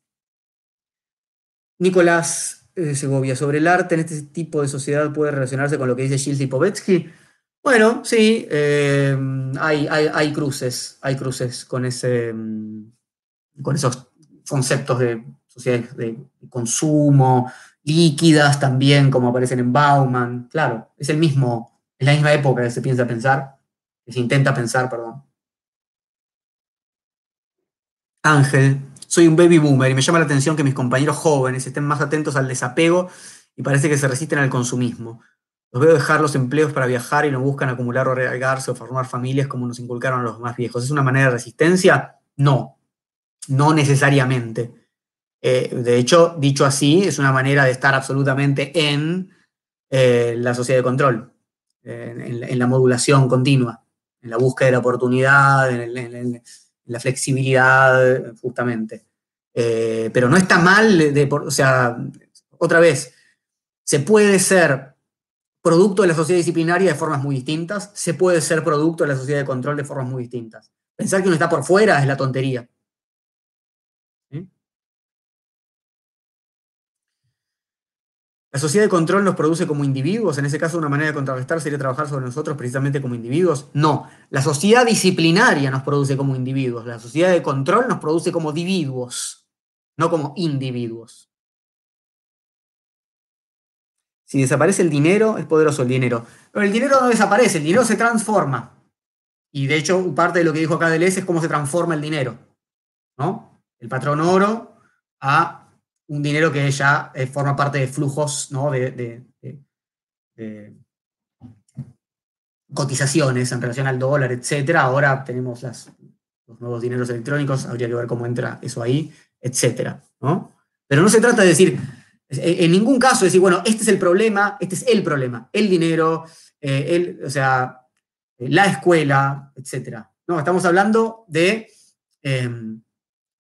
Nicolás eh, Segovia, sobre el arte en este tipo de sociedad puede relacionarse con lo que dice Gilles Lipovetsky. Bueno, sí, eh, hay, hay, cruces, hay cruces con, ese, mm, con esos conceptos de sociedades de consumo, líquidas también, como aparecen en Bauman. Claro, es el mismo, en la misma época que se piensa pensar, que se intenta pensar, perdón. Ángel, soy un baby boomer y me llama la atención que mis compañeros jóvenes estén más atentos al desapego y parece que se resisten al consumismo. Los veo dejar los empleos para viajar y no buscan acumular o regarse o formar familias como nos inculcaron los más viejos. ¿Es una manera de resistencia? No, no necesariamente. Eh, de hecho, dicho así, es una manera de estar absolutamente en eh, la sociedad de control en, la modulación continua, en la búsqueda de la oportunidad, en, la flexibilidad, justamente. Eh, pero no está mal, de, o sea, otra vez, se puede ser producto de la sociedad disciplinaria de formas muy distintas, se puede ser producto de la sociedad de control de formas muy distintas. Pensar que uno está por fuera es la tontería. La sociedad de control nos produce como individuos, en ese caso una manera de contrarrestar sería trabajar sobre nosotros precisamente como individuos. No, la sociedad disciplinaria nos produce como individuos, la sociedad de control nos produce como individuos, no como individuos. Si desaparece el dinero, es poderoso el dinero. Pero el dinero no desaparece, el dinero se transforma. Y de hecho, parte de lo que dijo acá Deleuze es cómo se transforma el dinero. ¿no? El patrón oro a un dinero que ya eh, forma parte de flujos ¿no? de, cotizaciones en relación al dólar, etcétera. Ahora tenemos los nuevos dineros electrónicos, habría que ver cómo entra eso ahí, etcétera. ¿no? Pero no se trata de decir, en ningún caso decir, bueno, este es el problema, este es el problema, el dinero, eh, el, o sea, la escuela, etcétera. No, estamos hablando de em,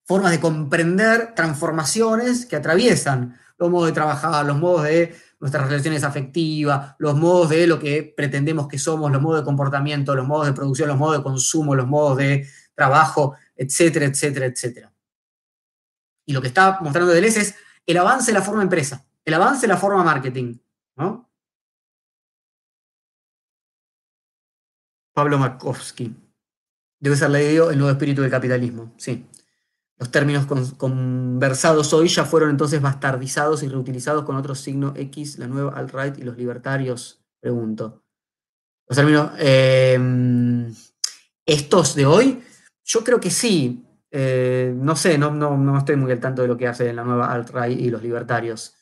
formas de comprender transformaciones que atraviesan los modos de trabajar, los modos de nuestras relaciones afectivas, los modos de lo que pretendemos que somos, los modos de comportamiento, los modos de producción, los modos de consumo, los modos de trabajo, etcétera, etcétera, etcétera. Y lo que está mostrando Deleuze es el avance de la forma empresa, el avance de la forma marketing. Pablo Markovsky. Debe ser leído El nuevo espíritu del capitalismo, sí. Los términos conversados hoy ya fueron entonces bastardizados y reutilizados con otro signo X, la nueva alt-right y los libertarios, pregunto. Los términos, eh, estos de hoy, yo creo que sí. Eh, no sé, no, no, estoy muy al tanto de lo que hace la nueva alt-right y los libertarios.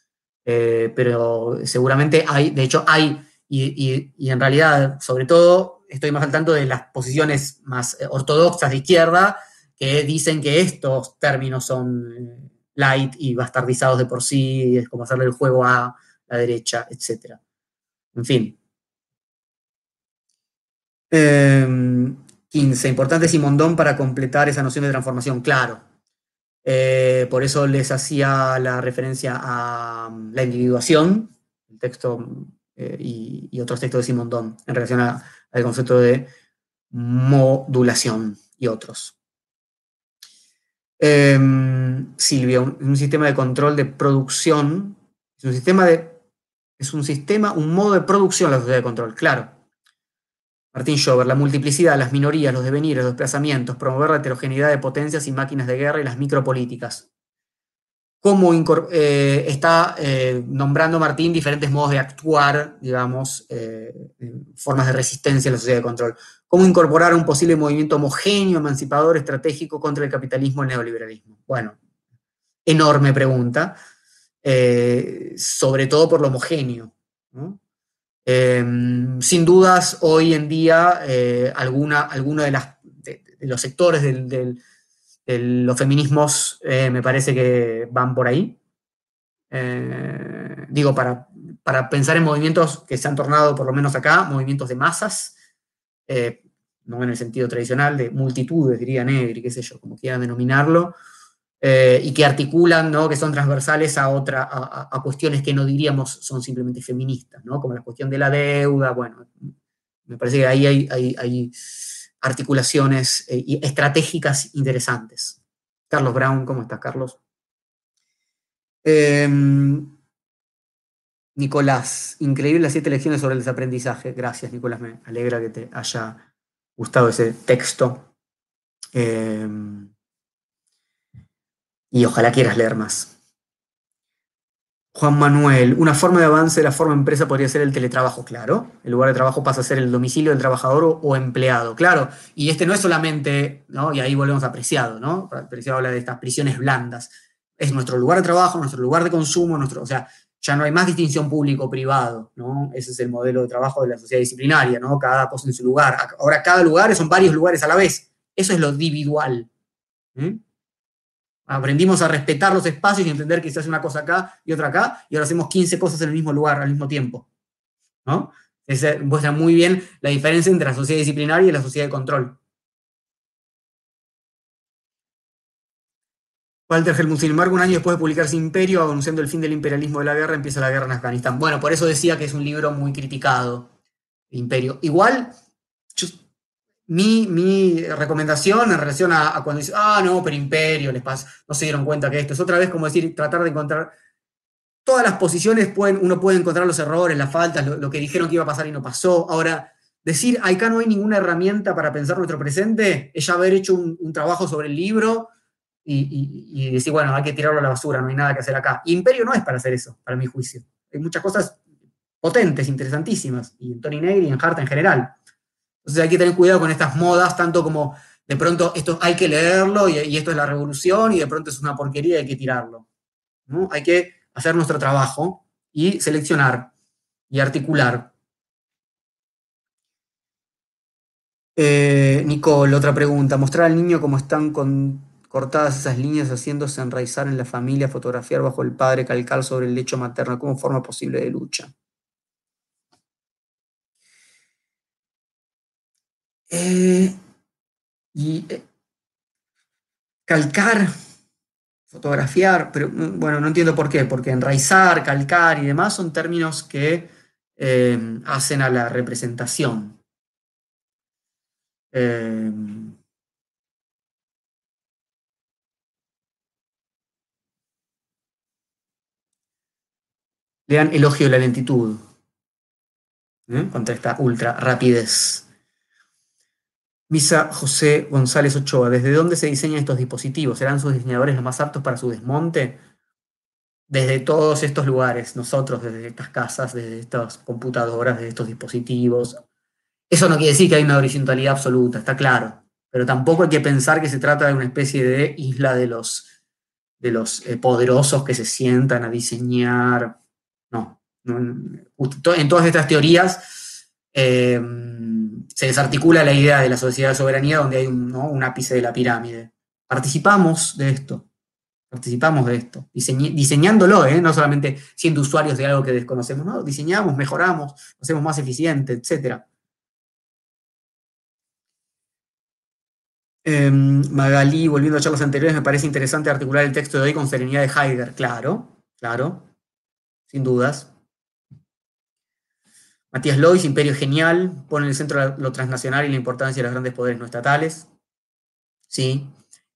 Eh, pero seguramente hay, de hecho hay, y, en realidad, sobre todo, estoy más al tanto de las posiciones más ortodoxas de izquierda, que dicen que estos términos son eh, light y bastardizados de por sí, es como hacerle el juego a la derecha, etc. En fin. 15. Em, importante Simondón para completar esa noción de transformación. Claro. Eh, por eso les hacía la referencia a um, la individuación, el texto eh, y, otros textos de Simondón en relación al concepto de modulación y otros. Em, Silvia, un, sistema de control de producción, es un sistema de, es un sistema, un modo de producción la sociedad de control, claro. Martín Schober, la multiplicidad, las minorías, los devenires, los desplazamientos, promover la heterogeneidad de potencias y máquinas de guerra y las micropolíticas. Cómo eh, está eh, nombrando Martín diferentes modos de actuar, digamos, eh, formas de resistencia a la sociedad de control. ¿Cómo incorporar un posible movimiento homogéneo, emancipador, estratégico contra el capitalismo y el neoliberalismo? Bueno, enorme pregunta, eh, sobre todo por lo homogéneo. Em, sin dudas, hoy en día, eh, alguna, alguno de, las, los sectores de los feminismos eh, me parece que van por ahí. digo, para, para pensar en movimientos que se han tornado, por lo menos acá, movimientos de masas, eh, no en el sentido tradicional de multitudes, diría Negri, qué sé yo, como quieran denominarlo, eh, y que articulan, ¿no? que son transversales a, otra, a, cuestiones que no diríamos son simplemente feministas, ¿no? como la cuestión de la deuda, bueno, me parece que ahí hay, articulaciones eh, estratégicas interesantes. Carlos Brown, ¿cómo estás, Carlos? Em, Nicolás, increíble las siete lecciones sobre el desaprendizaje. Gracias, Nicolás, me alegra que te haya gustado ese texto. Em, y ojalá quieras leer más. Juan Manuel, una forma de avance de la forma empresa podría ser el teletrabajo, claro. El lugar de trabajo pasa a ser el domicilio del trabajador o, empleado, claro. Y este no es solamente, ¿no? Y ahí volvemos a apreciado, ¿no? Apreciado habla de estas prisiones blandas. Es nuestro lugar de trabajo, nuestro lugar de consumo, nuestro, o sea, ya no hay más distinción público-privado, ¿no? Ese es el modelo de trabajo de la sociedad disciplinaria, ¿no? Cada cosa en su lugar. Ahora cada lugar son varios lugares a la vez. Eso es lo individual. Aprendimos a respetar los espacios y entender que se hace una cosa acá y otra acá, y ahora hacemos 15 cosas en el mismo lugar al mismo tiempo. ¿no? muestra muy bien la diferencia entre la sociedad disciplinaria y la sociedad de control. Walter Helmut, sin embargo, un año después de publicarse Imperio, anunciando el fin del imperialismo de la guerra, empieza la guerra en Afganistán. Bueno, por eso decía que es un libro muy criticado, Imperio. Igual, mi, recomendación en relación a, cuando dice, ah, no, pero Imperio, les pasa, no se dieron cuenta que esto es otra vez como decir, tratar de encontrar todas las posiciones, pueden, uno puede encontrar los errores, las faltas, lo, que dijeron que iba a pasar y no pasó. Ahora, decir, acá no hay ninguna herramienta para pensar nuestro presente, es ya haber hecho un trabajo sobre el libro y, decir, bueno, hay que tirarlo a la basura, no hay nada que hacer acá. Imperio no es para hacer eso, para mi juicio. Hay muchas cosas potentes, interesantísimas, y en Tony Negri y en Hart en general. Entonces hay que tener cuidado con estas modas, tanto como de pronto esto hay que leerlo y, esto es la revolución y de pronto es una porquería y hay que tirarlo. ¿no? Hay que hacer nuestro trabajo y seleccionar y articular. Eh, Nicole, otra pregunta. Mostrar al niño cómo están cortadas esas líneas haciéndose enraizar en la familia, fotografiar bajo el padre, calcar sobre el lecho materno como forma posible de lucha. Eh, y eh, calcar, fotografiar, pero mm, bueno, no entiendo por qué, porque enraizar, calcar y demás son términos que eh, hacen a la representación. Lean elogio de la lentitud contra esta ultra rapidez. Misa José González Ochoa, ¿desde dónde se diseñan estos dispositivos? ¿Serán sus diseñadores los más aptos para su desmonte? Desde todos estos lugares, nosotros, desde estas casas, desde estas computadoras, desde estos dispositivos. Eso no quiere decir que hay una horizontalidad absoluta, está claro. Pero tampoco hay que pensar que se trata de una especie de isla de los, de los eh, poderosos que se sientan a diseñar. En todas estas teorías eh, se desarticula la idea de la sociedad de soberanía donde hay un, ápice de la pirámide. Participamos de esto, participamos de esto, diseñándolo, ¿eh? no solamente siendo usuarios de algo que desconocemos, no, diseñamos, mejoramos, hacemos más eficiente, etc. Em, Magalí, volviendo a charlas anteriores, me parece interesante articular el texto de hoy con serenidad de Heidegger. Claro, claro, sin dudas. Matías Lois, Imperio Genial, pone en el centro lo transnacional y la importancia de los grandes poderes no estatales. Sí,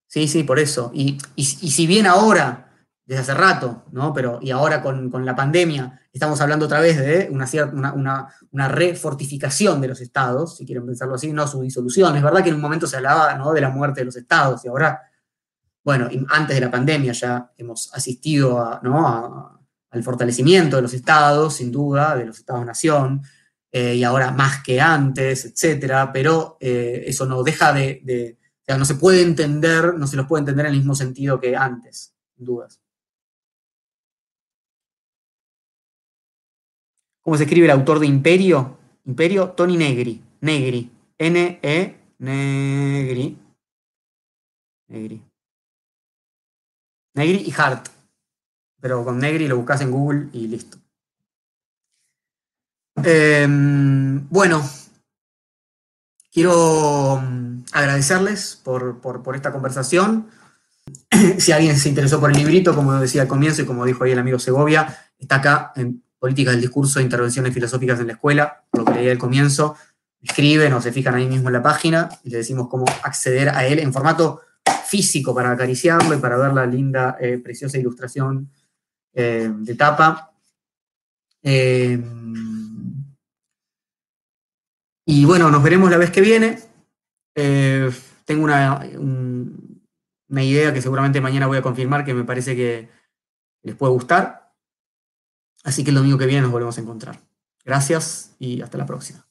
sí, sí, por eso. Y, si bien ahora, desde hace rato, ¿no? Pero, y ahora con, la pandemia, estamos hablando otra vez de una, una, una, refortificación de los estados, si quieren pensarlo así, no su disolución. Es verdad que en un momento se hablaba ¿no? de la muerte de los estados y ahora, bueno, antes de la pandemia ya hemos asistido a, ¿no? a al fortalecimiento de los estados, sin duda, de los estados-nación, eh, y ahora más que antes, etcétera, pero eh, eso no deja de, o sea, no se puede entender, no se los puede entender en el mismo sentido que antes, sin dudas. ¿Cómo se escribe el autor de Imperio? Imperio, Tony Negri. Negri. N-E, Negri. Negri. Negri y Hart pero con Negri lo buscas en Google y listo. Em, bueno, quiero mm, agradecerles por, esta conversación. si alguien se interesó por el librito, como decía al comienzo y como dijo ahí el amigo Segovia, está acá en Política del Discurso e Intervenciones Filosóficas en la Escuela, por lo que leí al comienzo. Escriben o se fijan ahí mismo en la página y le decimos cómo acceder a él en formato físico para acariciarlo y para ver la linda, eh, preciosa ilustración eh, de tapa. Eh, y bueno, nos veremos la vez que viene. Eh, tengo una, una idea que seguramente mañana voy a confirmar que me parece que les puede gustar. Así que el domingo que viene nos volvemos a encontrar. Gracias y hasta la próxima.